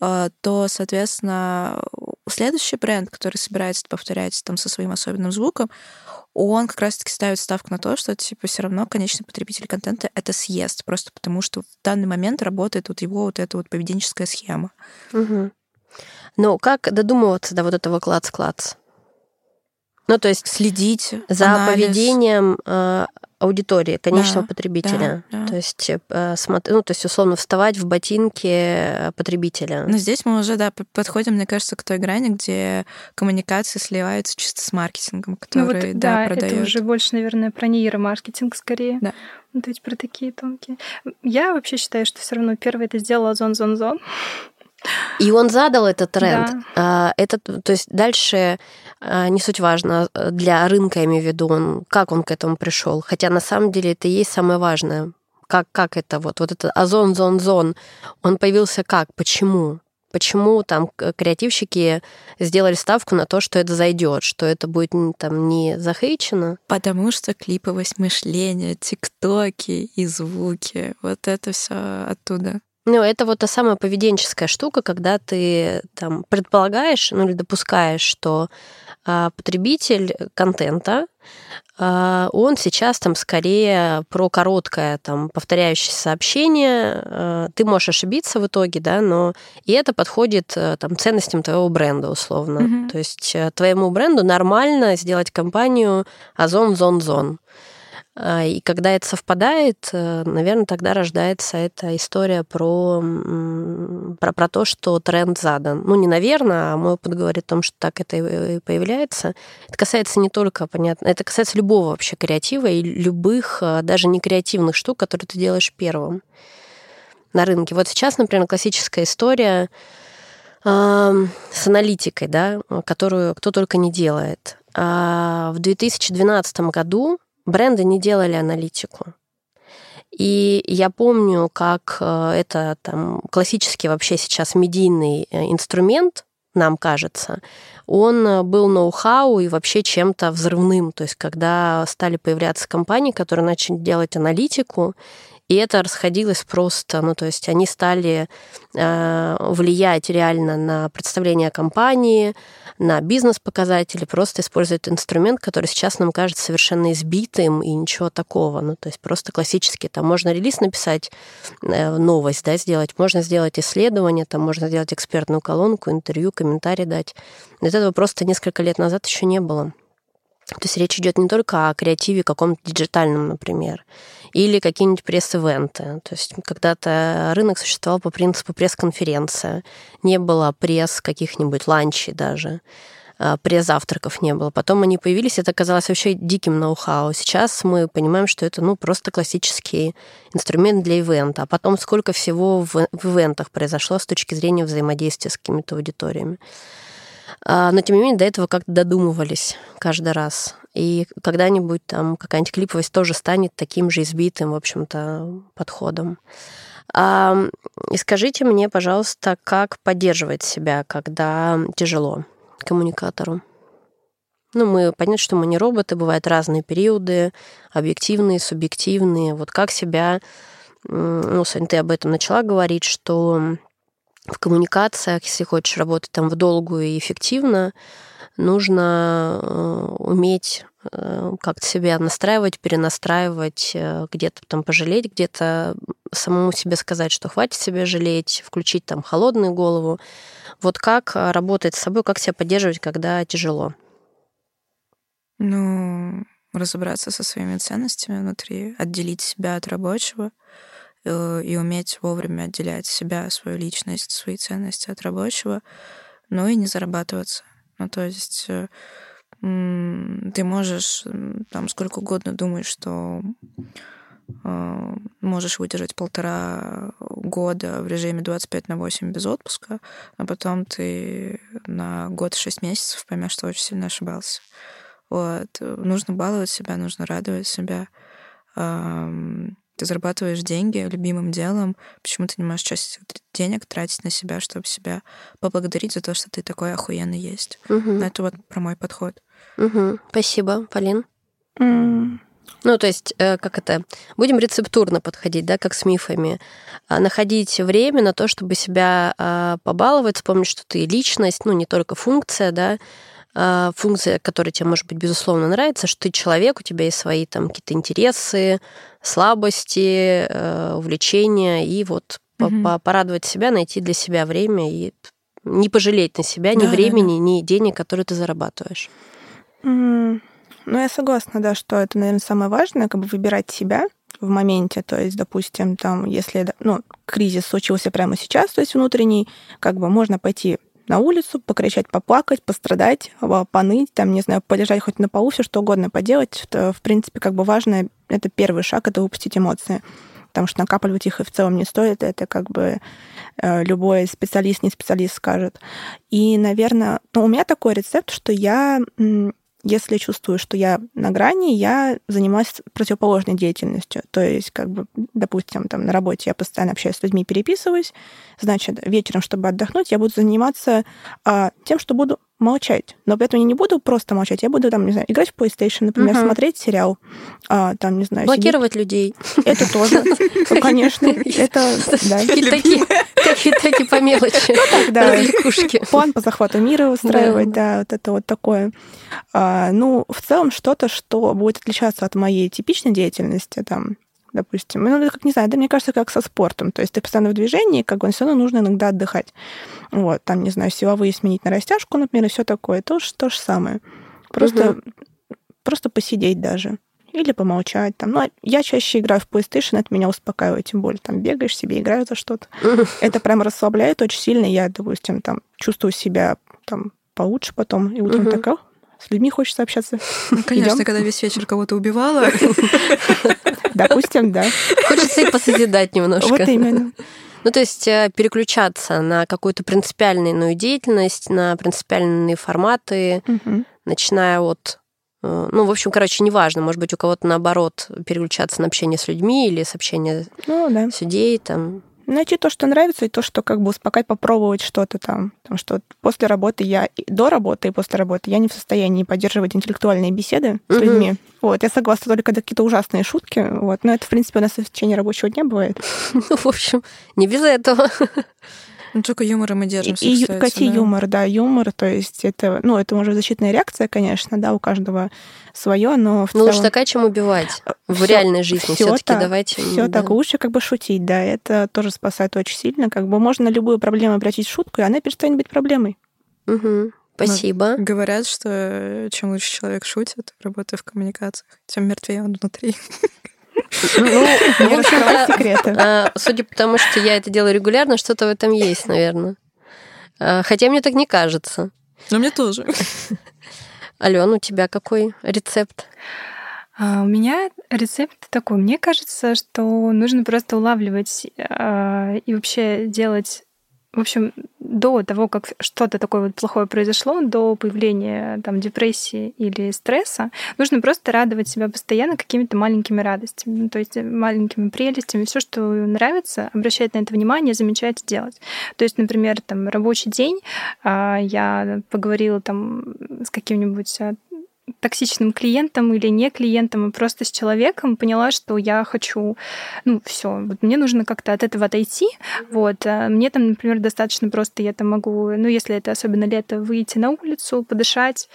э, то, соответственно, следующий бренд, который собирается повторять там со своим особенным звуком, он как раз-таки ставит ставку на то, что типа все равно конечный потребитель контента это съест, просто потому что в данный момент работает вот его вот эта вот поведенческая схема. Угу. Но как додумываться до вот этого клац-клац? Ну, то есть следить за анализ. поведением э, аудитории, конечного Да, потребителя. да, да. То есть, э, смотр- ну, то есть, условно, вставать в ботинки э, потребителя. Но здесь мы уже, да, подходим, мне кажется, к той грани, где коммуникации сливаются чисто с маркетингом, Ну вот, который, да, да, продает. это уже больше, наверное, про нейромаркетинг скорее. Да. То есть про такие тонкие. Я вообще считаю, что все равно первое это сделал Озон Зон Зон. И он задал этот тренд. Да. А, Это, то есть дальше а, не суть важно э, для рынка, я имею в виду, он, как он к этому пришел. Хотя на самом деле это и есть самое важное. Как, как это вот, вот это озон, зон, зон, он появился как, почему? Почему там креативщики сделали ставку на то, что это зайдет, что это будет там не захейчено? Потому что клиповость мышления, тиктоки и звуки, вот это все оттуда. Ну, это вот та самая поведенческая штука, когда ты там предполагаешь, ну или допускаешь, что а, потребитель контента, а, он сейчас там скорее про короткое там повторяющееся сообщение. а, Ты можешь ошибиться в итоге, да, но и это подходит э, там ценностям твоего бренда условно. Мгм. То есть э, твоему бренду нормально сделать компанию Озон, Зон, Зон. А, И когда это совпадает, наверное, тогда рождается эта история про, про, про то, что тренд задан. Ну, не наверное, а мой опыт говорит о том, что так это и появляется. Это касается не только, понятно, это касается любого вообще креатива и любых, а, даже не креативных штук, которые ты делаешь первым на рынке. Вот сейчас, например, классическая история с аналитикой, да, которую кто только не делает. А В 2012 году бренды не делали аналитику. И я помню, как э, это там классический вообще сейчас медийный э, инструмент, нам кажется, он э, был ноу-хау и вообще чем-то взрывным. То есть когда стали появляться компании, которые начали делать аналитику, и это расходилось просто, ну то есть они стали э, влиять реально на представление компании, на бизнес-показатели, просто используют инструмент, который сейчас нам кажется совершенно избитым и ничего такого. Ну, то есть просто классический. Там можно релиз написать, э, новость, да, сделать, можно сделать исследование, там можно сделать экспертную колонку, интервью, комментарий дать. Вот этого просто несколько лет назад еще не было. То есть речь идет не только о креативе каком-то диджитальном, например, или какие-нибудь пресс-ивенты. То есть когда-то рынок существовал по принципу пресс-конференция. Не было пресс каких-нибудь ланчей даже а, пресс-завтраков не было. Потом они появились, это казалось вообще диким ноу-хау. Сейчас мы понимаем, что это ну, просто классический инструмент для ивента. А потом сколько всего в, в ивентах произошло с точки зрения взаимодействия с какими-то аудиториями. А, Но, тем не менее, до этого как-то додумывались каждый раз. И когда-нибудь там какая-нибудь клиповость тоже станет таким же избитым, в общем-то, подходом. А, И скажите мне, пожалуйста, как поддерживать себя, когда тяжело коммуникатору? Ну, мы понятно, что мы не роботы, бывают разные периоды, объективные, субъективные. Вот как себя, ну, Соня, ты об этом начала говорить, что в коммуникациях, если хочешь работать там в долгую и эффективно, нужно э, уметь э, как-то себя настраивать, перенастраивать, э, где-то там пожалеть, где-то самому себе сказать, что хватит себя жалеть, включить там холодную голову. Вот как работать с собой, как себя поддерживать, когда тяжело? Ну, разобраться со своими ценностями внутри, отделить себя от рабочего и уметь вовремя отделять себя, свою личность, свои ценности от рабочего, ну и не зарабатываться. Ну, то есть э, ты можешь там сколько угодно думать, что э, можешь выдержать полтора года в режиме 25 на 8 без отпуска, а потом ты на год 6 месяцев поймешь, что очень сильно ошибался. Вот. Нужно баловать себя, нужно радовать себя. Ты зарабатываешь деньги любимым делом. Почему ты не можешь часть денег тратить на себя, чтобы себя поблагодарить за то, что ты такой охуенный есть? Угу. Это вот про мой подход. Угу. Спасибо, Полин. Mm. Ну, то есть, как это, будем рецептурно подходить, да, как с мифами. А, Находить время на то, чтобы себя а, побаловать, вспомнить, что ты личность, ну, не только функция, да, функция, которая тебе, может быть, безусловно нравится, что ты человек, у тебя есть свои там какие-то интересы, слабости, э, увлечения, и вот mm-hmm. порадовать себя, найти для себя время и не пожалеть на себя ни да, времени, да, да. ни денег, которые ты зарабатываешь. Mm, ну, я согласна, да, что это, наверное, самое важное, как бы выбирать себя в моменте. То есть, допустим, там, если ну, кризис случился прямо сейчас, то есть внутренний, как бы можно пойти на улицу, покричать, поплакать, пострадать, поныть, там, не знаю, полежать хоть на полу, все что угодно поделать. В принципе, как бы важно, это первый шаг, это выпустить эмоции. Потому что накапливать их и в целом не стоит, это как бы э, любой специалист, не специалист скажет. И, наверное, ну, у меня такой рецепт, что я если чувствую, что я на грани, я занимаюсь противоположной деятельностью. То есть, как бы, допустим, там на работе я постоянно общаюсь с людьми, переписываюсь, значит, вечером, чтобы отдохнуть, я буду заниматься а, тем, что буду молчать. Но при этом я не буду просто молчать, я буду там, не знаю, играть в PlayStation, например, угу. смотреть сериал, а, там, не знаю... Блокировать сидеть. людей. Это тоже, ну, конечно. Это, да. Такие по мелочи. Ну, да. План по захвату мира устраивать, да, вот это вот такое. А, ну, в целом что-то, что будет отличаться от моей типичной деятельности, там, допустим. Ну, как не знаю, да, мне кажется, как со спортом. То есть ты постоянно в движении, как бы все равно нужно иногда отдыхать. Вот, там, не знаю, силовые сменить на растяжку, например, и все такое. То, то же самое. Просто, угу. просто посидеть даже. Или помолчать. Там. Ну, я чаще играю в PlayStation, это меня успокаивает, тем более там бегаешь себе, играешь за что-то. Это прям расслабляет очень сильно. Я, допустим, там чувствую себя там получше потом. И утром угу. такая, с людьми хочется общаться. Ну, конечно, Идём. когда весь вечер кого-то убивала. Допустим, да. Хочется и посозидать немножко. Вот именно. Ну, то есть э, переключаться на какую-то принципиальную деятельность, на принципиальные форматы, угу. начиная от э, ну, в общем, короче, неважно. Может быть, у кого-то наоборот переключаться на общение с людьми или с общения ну, да. с людей, там, найти то, что нравится, и то, что как бы успокоить, попробовать что-то там. Потому что после работы я, до работы и после работы я не в состоянии поддерживать интеллектуальные беседы с людьми. Вот, я согласна только какие-то ужасные шутки. Вот, но это, в принципе, у нас в течение рабочего дня бывает. Ну, в общем, не без этого. Ну, только юмора мы держимся, И, кстати, какие да. юмор, да, юмор, то есть это, ну, это уже защитная реакция, конечно, да, у каждого свое, но в Ну, целом... лучше такая, чем убивать в всё, реальной жизни. все таки давайте... Все да. так, лучше как бы шутить, да, это тоже спасает очень сильно, как бы можно любую проблему обратить в шутку, и она перестанет быть проблемой. Угу. Спасибо. Но говорят, что чем лучше человек шутит, работая в коммуникациях, тем мертвее он внутри. Ну, в общем секреты. А, судя по тому, что я это делаю регулярно, что-то в этом есть, наверное. А, хотя мне так не кажется. Но мне тоже. Алена, у тебя какой рецепт? А, у меня рецепт такой. Мне кажется, что нужно просто улавливать а, и вообще делать в общем, до того, как что-то такое вот плохое произошло, до появления там депрессии или стресса, нужно просто радовать себя постоянно какими-то маленькими радостями, ну, то есть маленькими прелестями, все, что нравится, обращать на это внимание, замечать, делать. То есть, например, там рабочий день, а, я поговорила там с каким-нибудь а, токсичным клиентом или не клиентом, а просто с человеком, поняла, что я хочу, ну, все, вот мне нужно как-то от этого отойти. Вот. А мне там, например, достаточно просто, я там могу, ну, если это особенно лето, выйти на улицу, подышать,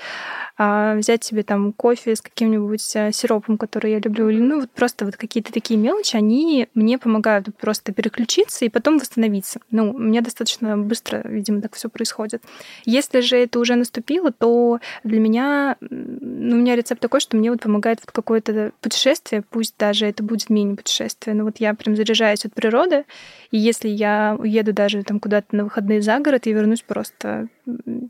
а, взять себе там кофе с каким-нибудь а, сиропом, который я люблю, или, ну, вот просто вот какие-то такие мелочи, они мне помогают просто переключиться и потом восстановиться. Ну, у меня достаточно быстро, видимо, так все происходит. Если же это уже наступило, то для меня ну, у меня рецепт такой, что мне вот помогает вот какое-то путешествие, пусть даже это будет мини-путешествие, но вот я прям заряжаюсь от природы, и если я уеду даже там куда-то на выходные за город, я вернусь просто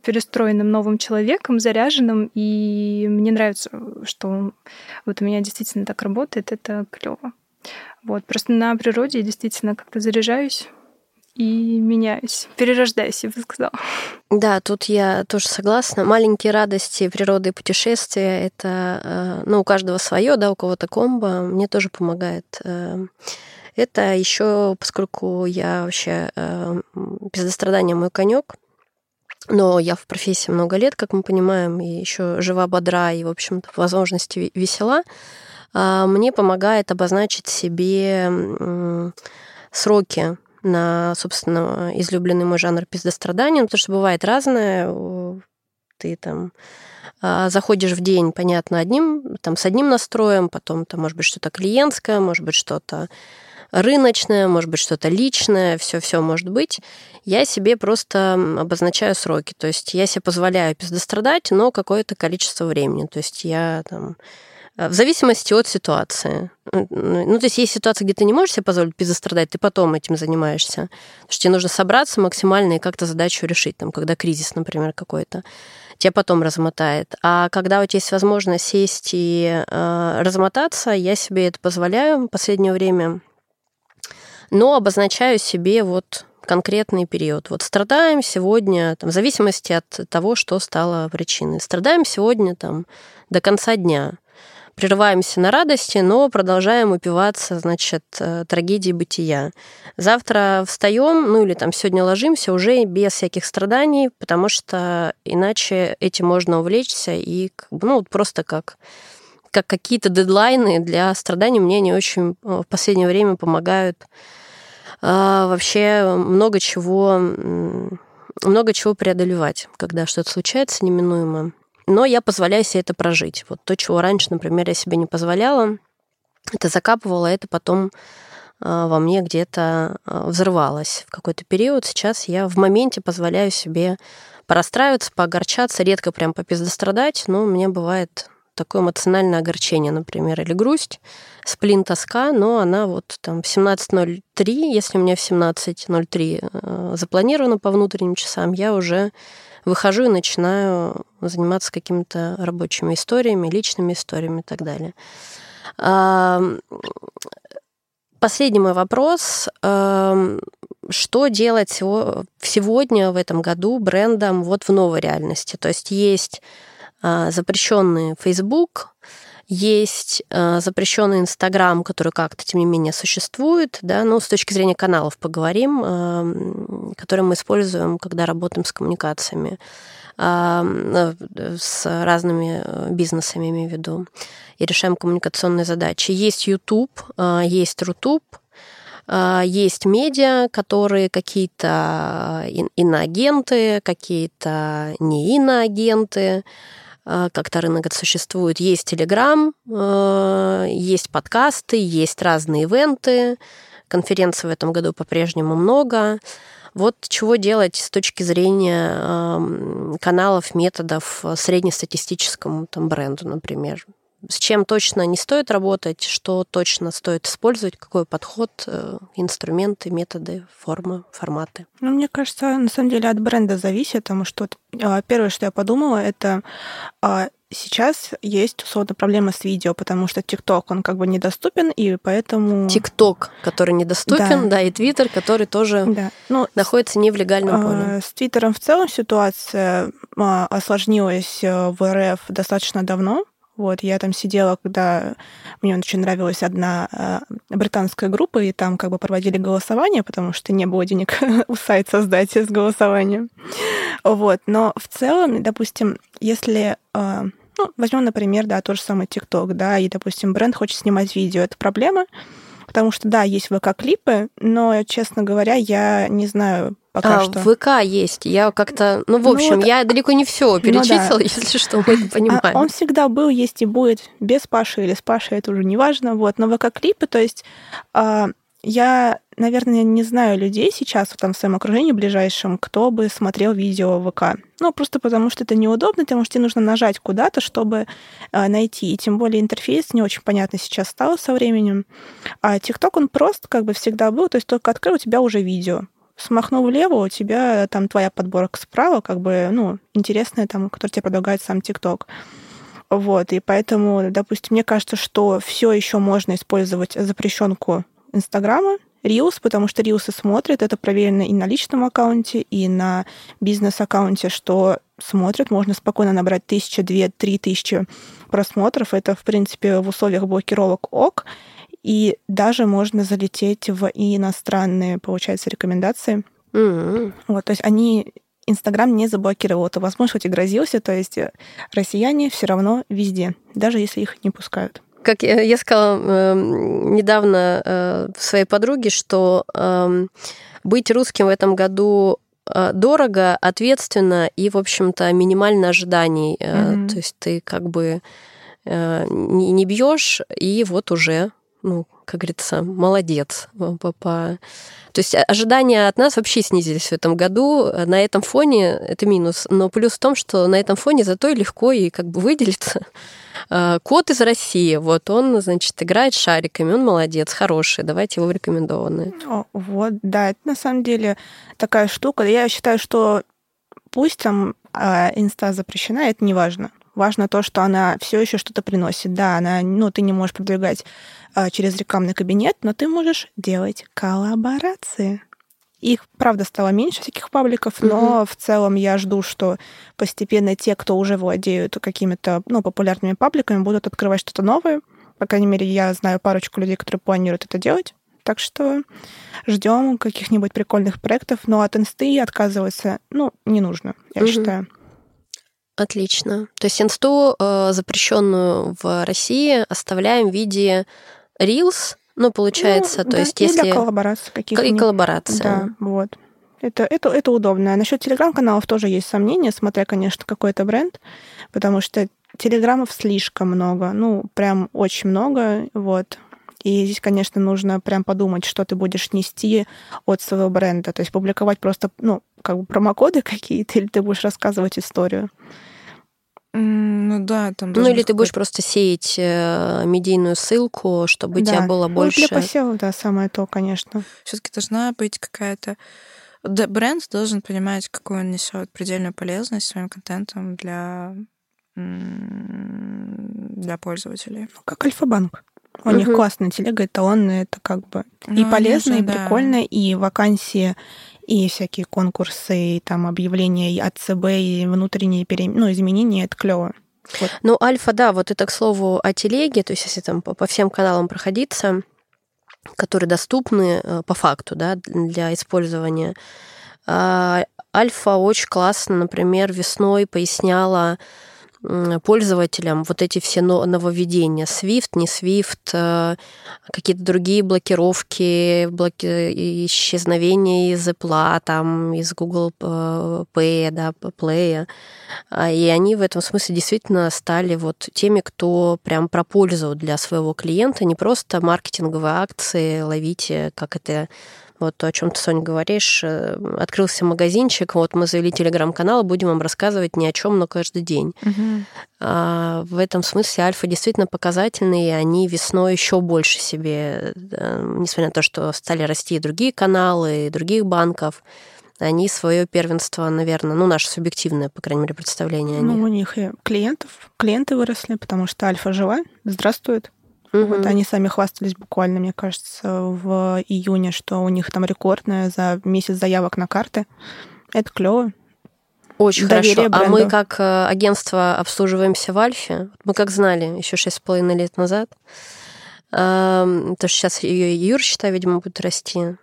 перестроенным новым человеком, заряженным, и мне нравится, что вот у меня действительно так работает, это клево. Вот, просто на природе я действительно как-то заряжаюсь, и меняюсь, перерождаюсь, я бы сказала. Да, тут я тоже согласна. Маленькие радости природы и путешествия — это, э, ну, у каждого свое, да, у кого-то комбо. Мне тоже помогает. Э, это еще, поскольку я вообще э, без страдания мой конек, но я в профессии много лет, как мы понимаем, и еще жива, бодра и, в общем-то, возможности весела, мне помогает обозначить себе сроки на, собственно, излюбленный мой жанр пиздострадания, ну, потому что бывает разное. Ты там а, заходишь в день, понятно, одним, там, с одним настроем, потом там, может быть, что-то клиентское, может быть, что-то рыночное, может быть, что-то личное, все-все может быть. Я себе просто обозначаю сроки. То есть я себе позволяю пиздострадать, но какое-то количество времени. То есть я там в зависимости от ситуации. Ну, то есть есть ситуация, где ты не можешь себе позволить пиздострадать, ты потом этим занимаешься. Потому что тебе нужно собраться максимально и как-то задачу решить, там, когда кризис, например, какой-то тебя потом размотает. А когда у тебя есть возможность сесть и э, размотаться, я себе это позволяю в последнее время, но обозначаю себе вот конкретный период. Вот страдаем сегодня, там, в зависимости от того, что стало причиной. Страдаем сегодня там, до конца дня прерываемся на радости, но продолжаем упиваться, значит, э, трагедией бытия. Завтра встаем, ну или там сегодня ложимся уже без всяких страданий, потому что иначе этим можно увлечься и ну, просто как как какие-то дедлайны для страданий мне не очень э, в последнее время помогают а, вообще много чего много чего преодолевать, когда что-то случается неминуемо но я позволяю себе это прожить. Вот то, чего раньше, например, я себе не позволяла, это закапывала, это потом а, во мне где-то а, взрывалось в какой-то период. Сейчас я в моменте позволяю себе порастраиваться, поогорчаться, редко прям попиздострадать, но у меня бывает такое эмоциональное огорчение, например, или грусть, сплин, тоска, но она вот там в 17.03, если у меня в 17.03 а, запланировано по внутренним часам, я уже выхожу и начинаю заниматься какими-то рабочими историями, личными историями и так далее. Последний мой вопрос. Что делать сегодня, в этом году брендам вот в новой реальности? То есть есть а, запрещенный Facebook, есть э, запрещенный Инстаграм, который как-то, тем не менее, существует, да, ну, с точки зрения каналов поговорим, э, которые мы используем, когда работаем с коммуникациями э, с разными э, бизнесами, имею в виду, и решаем коммуникационные задачи. Есть YouTube, э, есть Рутуб, есть медиа, которые какие-то иноагенты, какие-то не иноагенты, как-то рынок существует. Есть Телеграм, э, есть подкасты, есть разные ивенты, конференций в этом году по-прежнему много. Вот чего делать с точки зрения эм, каналов, методов среднестатистическому там, бренду, например? С чем точно не стоит работать, что точно стоит использовать, какой подход, э, инструменты, методы, формы, форматы. Ну, мне кажется, на самом деле от бренда зависит, потому что а, первое, что я подумала, это а, сейчас есть условно проблема с видео, потому что ТикТок, он как бы недоступен, и поэтому... ТикТок, который недоступен, да, да и Твиттер, который тоже да. ну, находится не в легальном поле. А, с Твиттером в целом ситуация осложнилась э, в РФ достаточно давно, вот, я там сидела, когда мне очень нравилась одна э, британская группа, и там как бы проводили голосование, потому что не было денег у сайт создать с голосованием. Вот, но в целом, допустим, если э, ну, возьмем, например, да, тот же самый ТикТок, да, и, допустим, бренд хочет снимать видео, это проблема, потому что, да, есть ВК-клипы, но, честно говоря, я не знаю, пока а, что. ВК есть. Я как-то, ну, в ну общем, ну, вот, я далеко не все перечислила, ну, да. если что, мы это понимаем. А он всегда был, есть и будет без Паши или с Пашей, это уже не важно. Вот, но ВК-клипы, то есть а, я, наверное, не знаю людей сейчас в, там, в своем окружении ближайшем, кто бы смотрел видео в ВК. Ну, просто потому что это неудобно, потому что тебе нужно нажать куда-то, чтобы э, найти. И тем более интерфейс не очень понятно сейчас стал со временем. А ТикТок, он просто как бы всегда был, то есть только открыл, у тебя уже видео смахнул влево, у тебя там твоя подборка справа, как бы, ну, интересная там, которая тебе предлагает сам ТикТок. Вот, и поэтому, допустим, мне кажется, что все еще можно использовать запрещенку Инстаграма, Reels, потому что Reels смотрят, это проверено и на личном аккаунте, и на бизнес-аккаунте, что смотрят, можно спокойно набрать тысяча, две, три тысячи просмотров. Это, в принципе, в условиях блокировок ок и даже можно залететь в иностранные, получается, рекомендации. Mm-hmm. Вот, то есть они Инстаграм не заблокировал эту возможность, хоть и грозился, то есть россияне все равно везде, даже если их не пускают. Как я, сказала э, недавно э, своей подруге, что э, быть русским в этом году э, дорого, ответственно и, в общем-то, минимально ожиданий. Mm-hmm. То есть ты как бы э, не, не бьешь, и вот уже ну, как говорится, молодец. По, по... То есть ожидания от нас вообще снизились в этом году. На этом фоне это минус. Но плюс в том, что на этом фоне зато и легко и как бы выделиться. А, кот из России, вот он, значит, играет шариками, он молодец, хороший, давайте его в рекомендованные. Вот, да, это на самом деле такая штука. Я считаю, что пусть там э, инста запрещена, это не важно. Важно то, что она все еще что-то приносит. Да, она, ну, ты не можешь продвигать э, через рекламный кабинет, но ты можешь делать коллаборации. Их, правда, стало меньше всяких пабликов, но mm-hmm. в целом я жду, что постепенно те, кто уже владеют какими-то ну, популярными пабликами, будут открывать что-то новое. По крайней мере, я знаю парочку людей, которые планируют это делать. Так что ждем каких-нибудь прикольных проектов, но от инсты отказываться, ну, не нужно, я mm-hmm. считаю. Отлично. То есть инсту, э, запрещенную в России, оставляем в виде Reels, ну, получается, ну, то да, есть если... для коллабораций каких-нибудь. И коллаборации. Да, вот. Это, это, это удобно. Насчет телеграм-каналов тоже есть сомнения, смотря, конечно, какой это бренд, потому что телеграммов слишком много, ну, прям очень много, вот. И здесь, конечно, нужно прям подумать, что ты будешь нести от своего бренда. То есть публиковать просто, ну, как бы промокоды какие-то, или ты будешь рассказывать историю. Ну да, там. Ну или ты будешь просто сеять э, медийную ссылку, чтобы да. у тебя было больше. Ну, для посева, да, самое то, конечно. Все-таки должна быть какая-то бренд должен понимать, какую он несет предельную полезность своим контентом для для пользователей. Ну, как Альфа-банк. У угу. них классная телега, это он, это как бы ну, и полезно, и прикольно, да. и вакансии, и всякие конкурсы, и там объявления от ЦБ, и внутренние перем... ну, изменения, это клево. Вот. Ну, Альфа, да, вот это, к слову, о телеге, то есть если там по, по всем каналам проходиться, которые доступны э, по факту, да, для использования. А, Альфа очень классно, например, весной поясняла пользователям вот эти все нововведения. Swift, не Swift, э, какие-то другие блокировки, блоки... исчезновение из Apple, там, из Google э, Pay, да, Play. А, и они в этом смысле действительно стали вот теми, кто прям про пользу для своего клиента, не просто маркетинговые акции, ловите, как это вот то, о чем ты, Соня, говоришь, э, открылся магазинчик, вот мы завели телеграм-канал, будем вам рассказывать ни о чем, но каждый день. Угу. А, в этом смысле альфа действительно показательные, и они весной еще больше себе, несмотря на то, что стали расти и другие каналы, и других банков, они свое первенство, наверное, ну, наше субъективное, по крайней мере, представление о них. Ну, у них и клиентов, клиенты выросли, потому что Альфа жива, здравствует. Угу. Вот они сами хвастались буквально, мне кажется, в июне, что у них там рекордная за месяц заявок на карты. Это клево. Очень Доверие хорошо. Бренду. А мы как э, агентство обслуживаемся в Альфе. Мы как знали еще шесть с половиной лет назад. То, что сейчас ее Юр, считай, видимо, будет расти.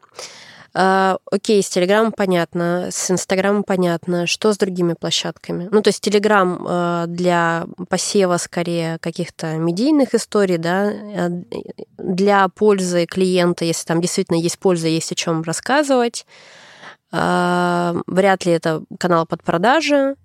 А, окей, с Телеграмом понятно, с Инстаграмом понятно. Что с другими площадками? Ну, то есть Телеграм а, для посева скорее каких-то медийных историй, да, а, для пользы клиента, если там действительно есть польза, есть о чем рассказывать. Вряд ли это канал под продажи.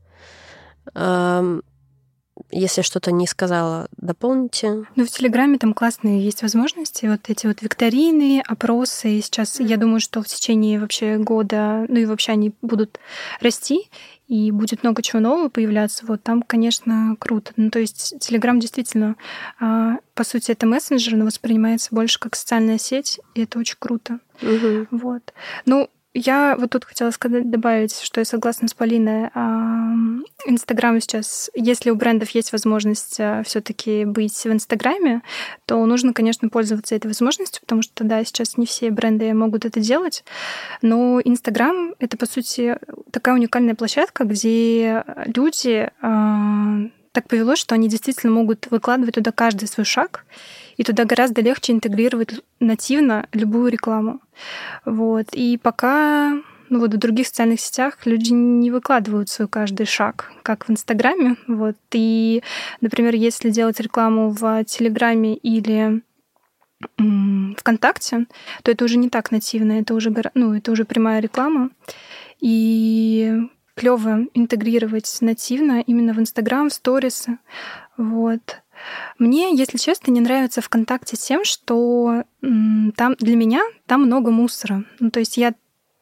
Если что-то не сказала, дополните. Ну, в Телеграме там классные есть возможности. Вот эти вот викторины, опросы. Сейчас, я думаю, что в течение вообще года, ну и вообще они будут расти, и будет много чего нового появляться. Вот там, конечно, круто. Ну, то есть Телеграм действительно, а, по сути, это мессенджер, но воспринимается больше как социальная сеть, и это очень круто. Угу. Вот. Ну, я вот тут хотела сказать, добавить, что я согласна с Полиной. Инстаграм сейчас, если у брендов есть возможность а, все-таки быть в Инстаграме, то нужно, конечно, пользоваться этой возможностью, потому что, да, сейчас не все бренды могут это делать. Но Инстаграм — это, по сути, такая уникальная площадка, где люди а, так повелось, что они действительно могут выкладывать туда каждый свой шаг, и туда гораздо легче интегрировать нативно любую рекламу. Вот. И пока ну вот в других социальных сетях люди не выкладывают свой каждый шаг, как в Инстаграме. Вот. И, например, если делать рекламу в Телеграме или ВКонтакте, то это уже не так нативно, это уже, ну, это уже прямая реклама. И клево интегрировать нативно именно в Инстаграм, в сторисы. Вот. Мне, если честно, не нравится ВКонтакте тем, что там для меня там много мусора. Ну, то есть я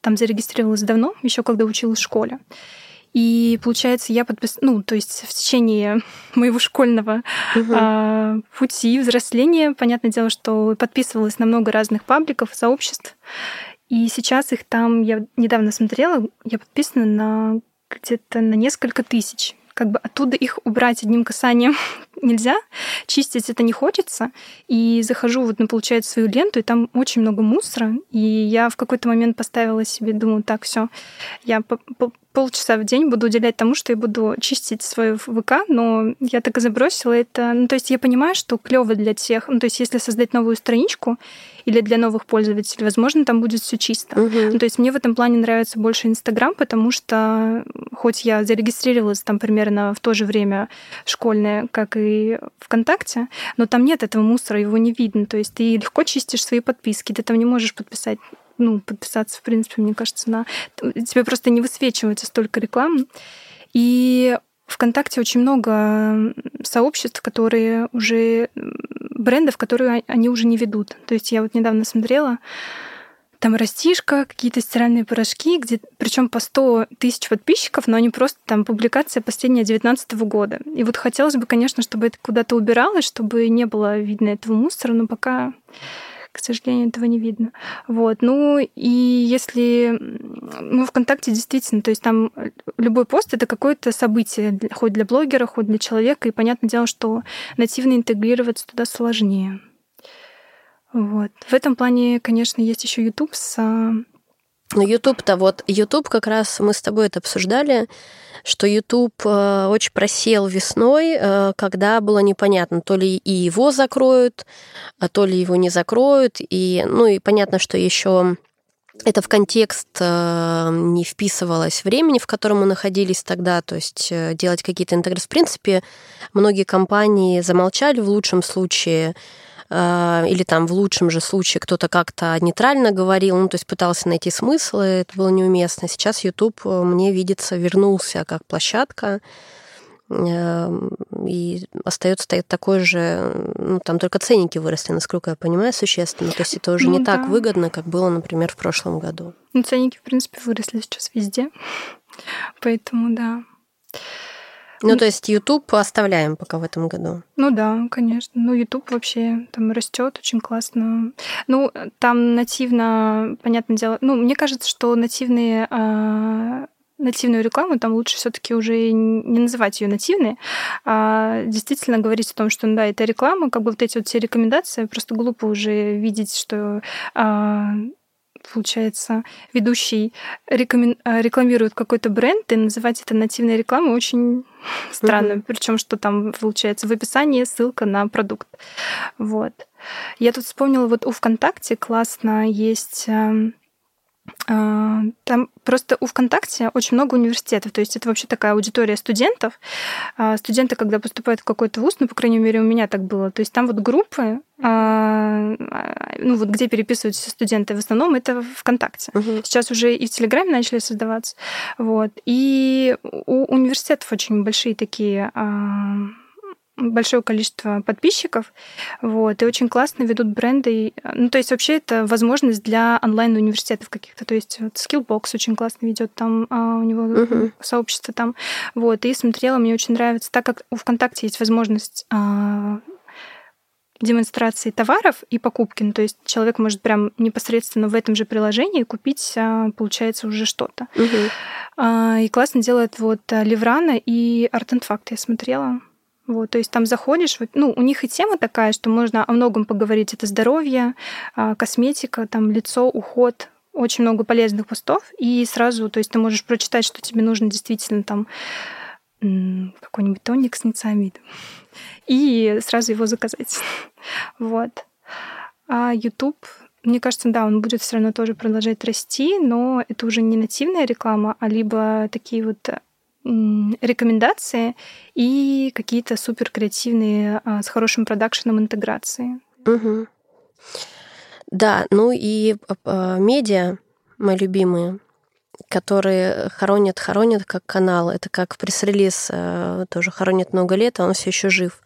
там зарегистрировалась давно, еще когда училась в школе. И получается, я подпис... ну, то есть в течение моего школьного угу. а, пути взросления, понятное дело, что подписывалась на много разных пабликов, сообществ. И сейчас их там, я недавно смотрела, я подписана на где-то на несколько тысяч как бы оттуда их убрать одним касанием нельзя, чистить это не хочется. И захожу вот на, получается, свою ленту, и там очень много мусора. И я в какой-то момент поставила себе, думаю, так, все, я полчаса в день буду уделять тому, что я буду чистить свою ВК, но я так и забросила это. Ну, то есть я понимаю, что клево для тех, ну, то есть если создать новую страничку или для новых пользователей, возможно, там будет все чисто. Угу. Ну, то есть мне в этом плане нравится больше Инстаграм, потому что хоть я зарегистрировалась там примерно в то же время школьное, как и ВКонтакте, но там нет этого мусора, его не видно. То есть ты легко чистишь свои подписки, ты там не можешь подписать ну, подписаться, в принципе, мне кажется, на... Тебе просто не высвечивается столько рекламы. И ВКонтакте очень много сообществ, которые уже брендов, которые они уже не ведут. То есть я вот недавно смотрела, там растишка, какие-то стиральные порошки, где причем по 100 тысяч подписчиков, но они просто там публикация последняя 2019 года. И вот хотелось бы, конечно, чтобы это куда-то убиралось, чтобы не было видно этого мусора, но пока к сожалению, этого не видно. Вот. Ну и если ну, ВКонтакте действительно, то есть там любой пост это какое-то событие, хоть для блогера, хоть для человека, и понятное дело, что нативно интегрироваться туда сложнее. Вот. В этом плане, конечно, есть еще YouTube с ну, YouTube-то вот, YouTube как раз мы с тобой это обсуждали, что YouTube э, очень просел весной, э, когда было непонятно, то ли и его закроют, а то ли его не закроют. И, ну и понятно, что еще это в контекст э, не вписывалось времени, в котором мы находились тогда, то есть делать какие-то интеграции. В принципе, многие компании замолчали в лучшем случае, или там в лучшем же случае кто-то как-то нейтрально говорил, ну, то есть пытался найти смыслы, это было неуместно. Сейчас YouTube, э, мне видится, вернулся как площадка, эм, и остается стоит такой же, ну, там только ценники выросли, насколько я понимаю, существенно. То есть это уже ну, не да. так выгодно, как было, например, в прошлом году. Ну, ценники, в принципе, выросли сейчас везде. Поэтому, да. Ну, то есть YouTube оставляем пока в этом году. Ну да, конечно. Ну, YouTube вообще там растет очень классно. Ну, там нативно, понятное дело. Ну, мне кажется, что нативные а, нативную рекламу, там лучше все-таки уже не называть ее нативной, а действительно говорить о том, что да, это реклама, как бы вот эти вот все рекомендации, просто глупо уже видеть, что а, получается, ведущий рекомен... А, рекламирует какой-то бренд, и называть это нативной рекламой очень странно. Mm-hmm. Причем, что там, получается, в описании ссылка на продукт. Вот. Я тут вспомнила, вот у ВКонтакте классно есть эм, там просто у ВКонтакте очень много университетов, то есть это вообще такая аудитория студентов. А, студенты, когда поступают в какой-то вуз, ну, по крайней мере, у меня так было, то есть там вот группы, а, ну, вот где переписываются студенты, в основном это ВКонтакте. Угу. Сейчас уже и в Телеграме начали создаваться. Вот. И у университетов очень большие такие большое количество подписчиков, вот, и очень классно ведут бренды. Ну, то есть вообще это возможность для онлайн-университетов каких-то. То есть вот Skillbox очень классно ведет там, а у него uh-huh. сообщество там. Вот, и смотрела, мне очень нравится, так как у ВКонтакте есть возможность а, демонстрации товаров и покупки. Ну, то есть человек может прям непосредственно в этом же приложении купить, а, получается, уже что-то. Угу. И классно делает вот Леврана и Art Fact я смотрела. Вот, то есть там заходишь, ну, у них и тема такая, что можно о многом поговорить. Это здоровье, а, косметика, там, лицо, уход, очень много полезных постов, и сразу, то есть ты можешь прочитать, что тебе нужно действительно там какой-нибудь тоник с нициамидом, и сразу его заказать. Вот. А YouTube, мне кажется, да, он будет все равно тоже продолжать расти, но это уже не нативная реклама, а либо такие вот рекомендации и какие-то супер креативные а, с хорошим продакшеном интеграции. Угу. Да, ну и а, медиа, мои любимые, которые хоронят, хоронят как канал. Это как пресс-релиз, а, тоже хоронит много лет, а он все еще жив.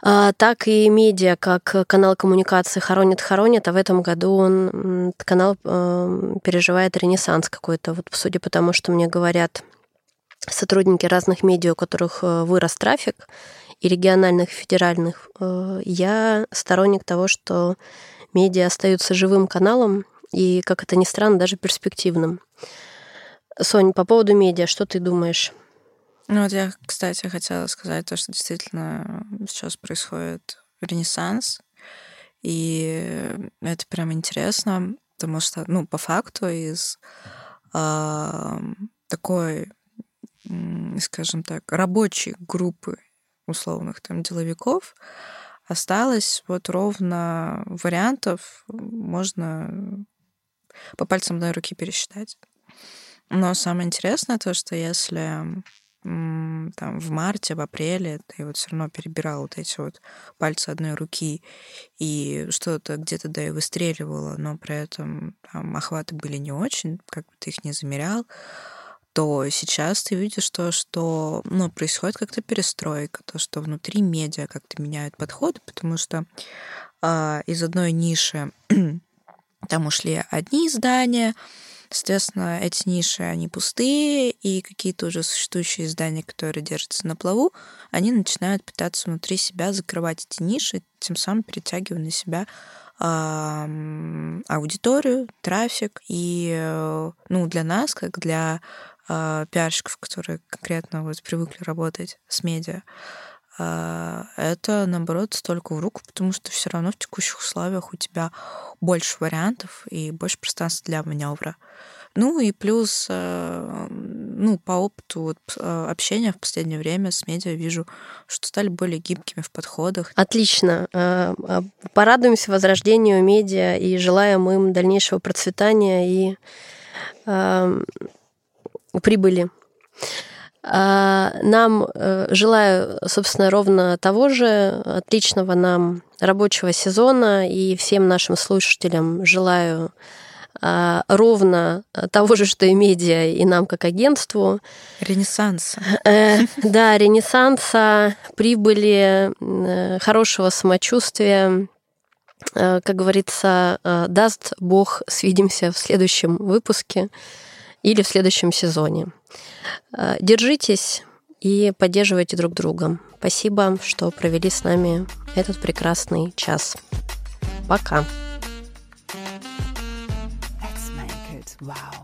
а, так и медиа, как канал коммуникации хоронит хоронит, а в этом году он канал э, переживает ренессанс какой-то. Вот судя по тому, что мне говорят сотрудники разных медиа, у которых э, вырос трафик, и региональных, и федеральных, э, я сторонник того, что медиа остаются живым каналом, и, как это ни странно, даже перспективным. Сонь, по поводу медиа, что ты думаешь? Ну вот я, кстати, хотела сказать то, что действительно сейчас происходит ренессанс, и это прям интересно, потому что, ну, по факту из э, такой, скажем так, рабочей группы условных там деловиков осталось вот ровно вариантов можно по пальцам одной руки пересчитать. Но самое интересное то, что если там в марте, в апреле ты вот все равно перебирал вот эти вот пальцы одной руки и что-то где-то да и выстреливало, но при этом там охваты были не очень, как бы ты их не замерял, то сейчас ты видишь то, что ну, происходит как-то перестройка, то, что внутри медиа как-то меняют подходы, потому что э, из одной ниши там ушли одни издания, Соответственно, эти ниши, они пустые, и какие-то уже существующие издания, которые держатся на плаву, они начинают пытаться внутри себя закрывать эти ниши, тем самым перетягивая на себя аудиторию, трафик. И э, ну, для нас, как для э, пиарщиков, которые конкретно вот привыкли работать с медиа, э, это, наоборот, столько в руку, потому что все равно в текущих условиях у тебя больше вариантов и больше пространства для маневра. Ну и плюс, э, ну, по опыту вот, общения в последнее время с медиа вижу, что стали более гибкими в подходах. Отлично. Порадуемся возрождению медиа и желаем им дальнейшего процветания и прибыли. Нам желаю, собственно, ровно того же, отличного нам рабочего сезона, и всем нашим слушателям желаю а, ровно того же, что и медиа, и нам как агентству. Ренессанса. Э, да, ренессанса, прибыли, э, хорошего самочувствия. Э, как говорится, даст Бог, свидимся в следующем выпуске или в следующем сезоне. Держитесь и поддерживайте друг друга. Спасибо, что провели с нами этот прекрасный час. Пока. Wow.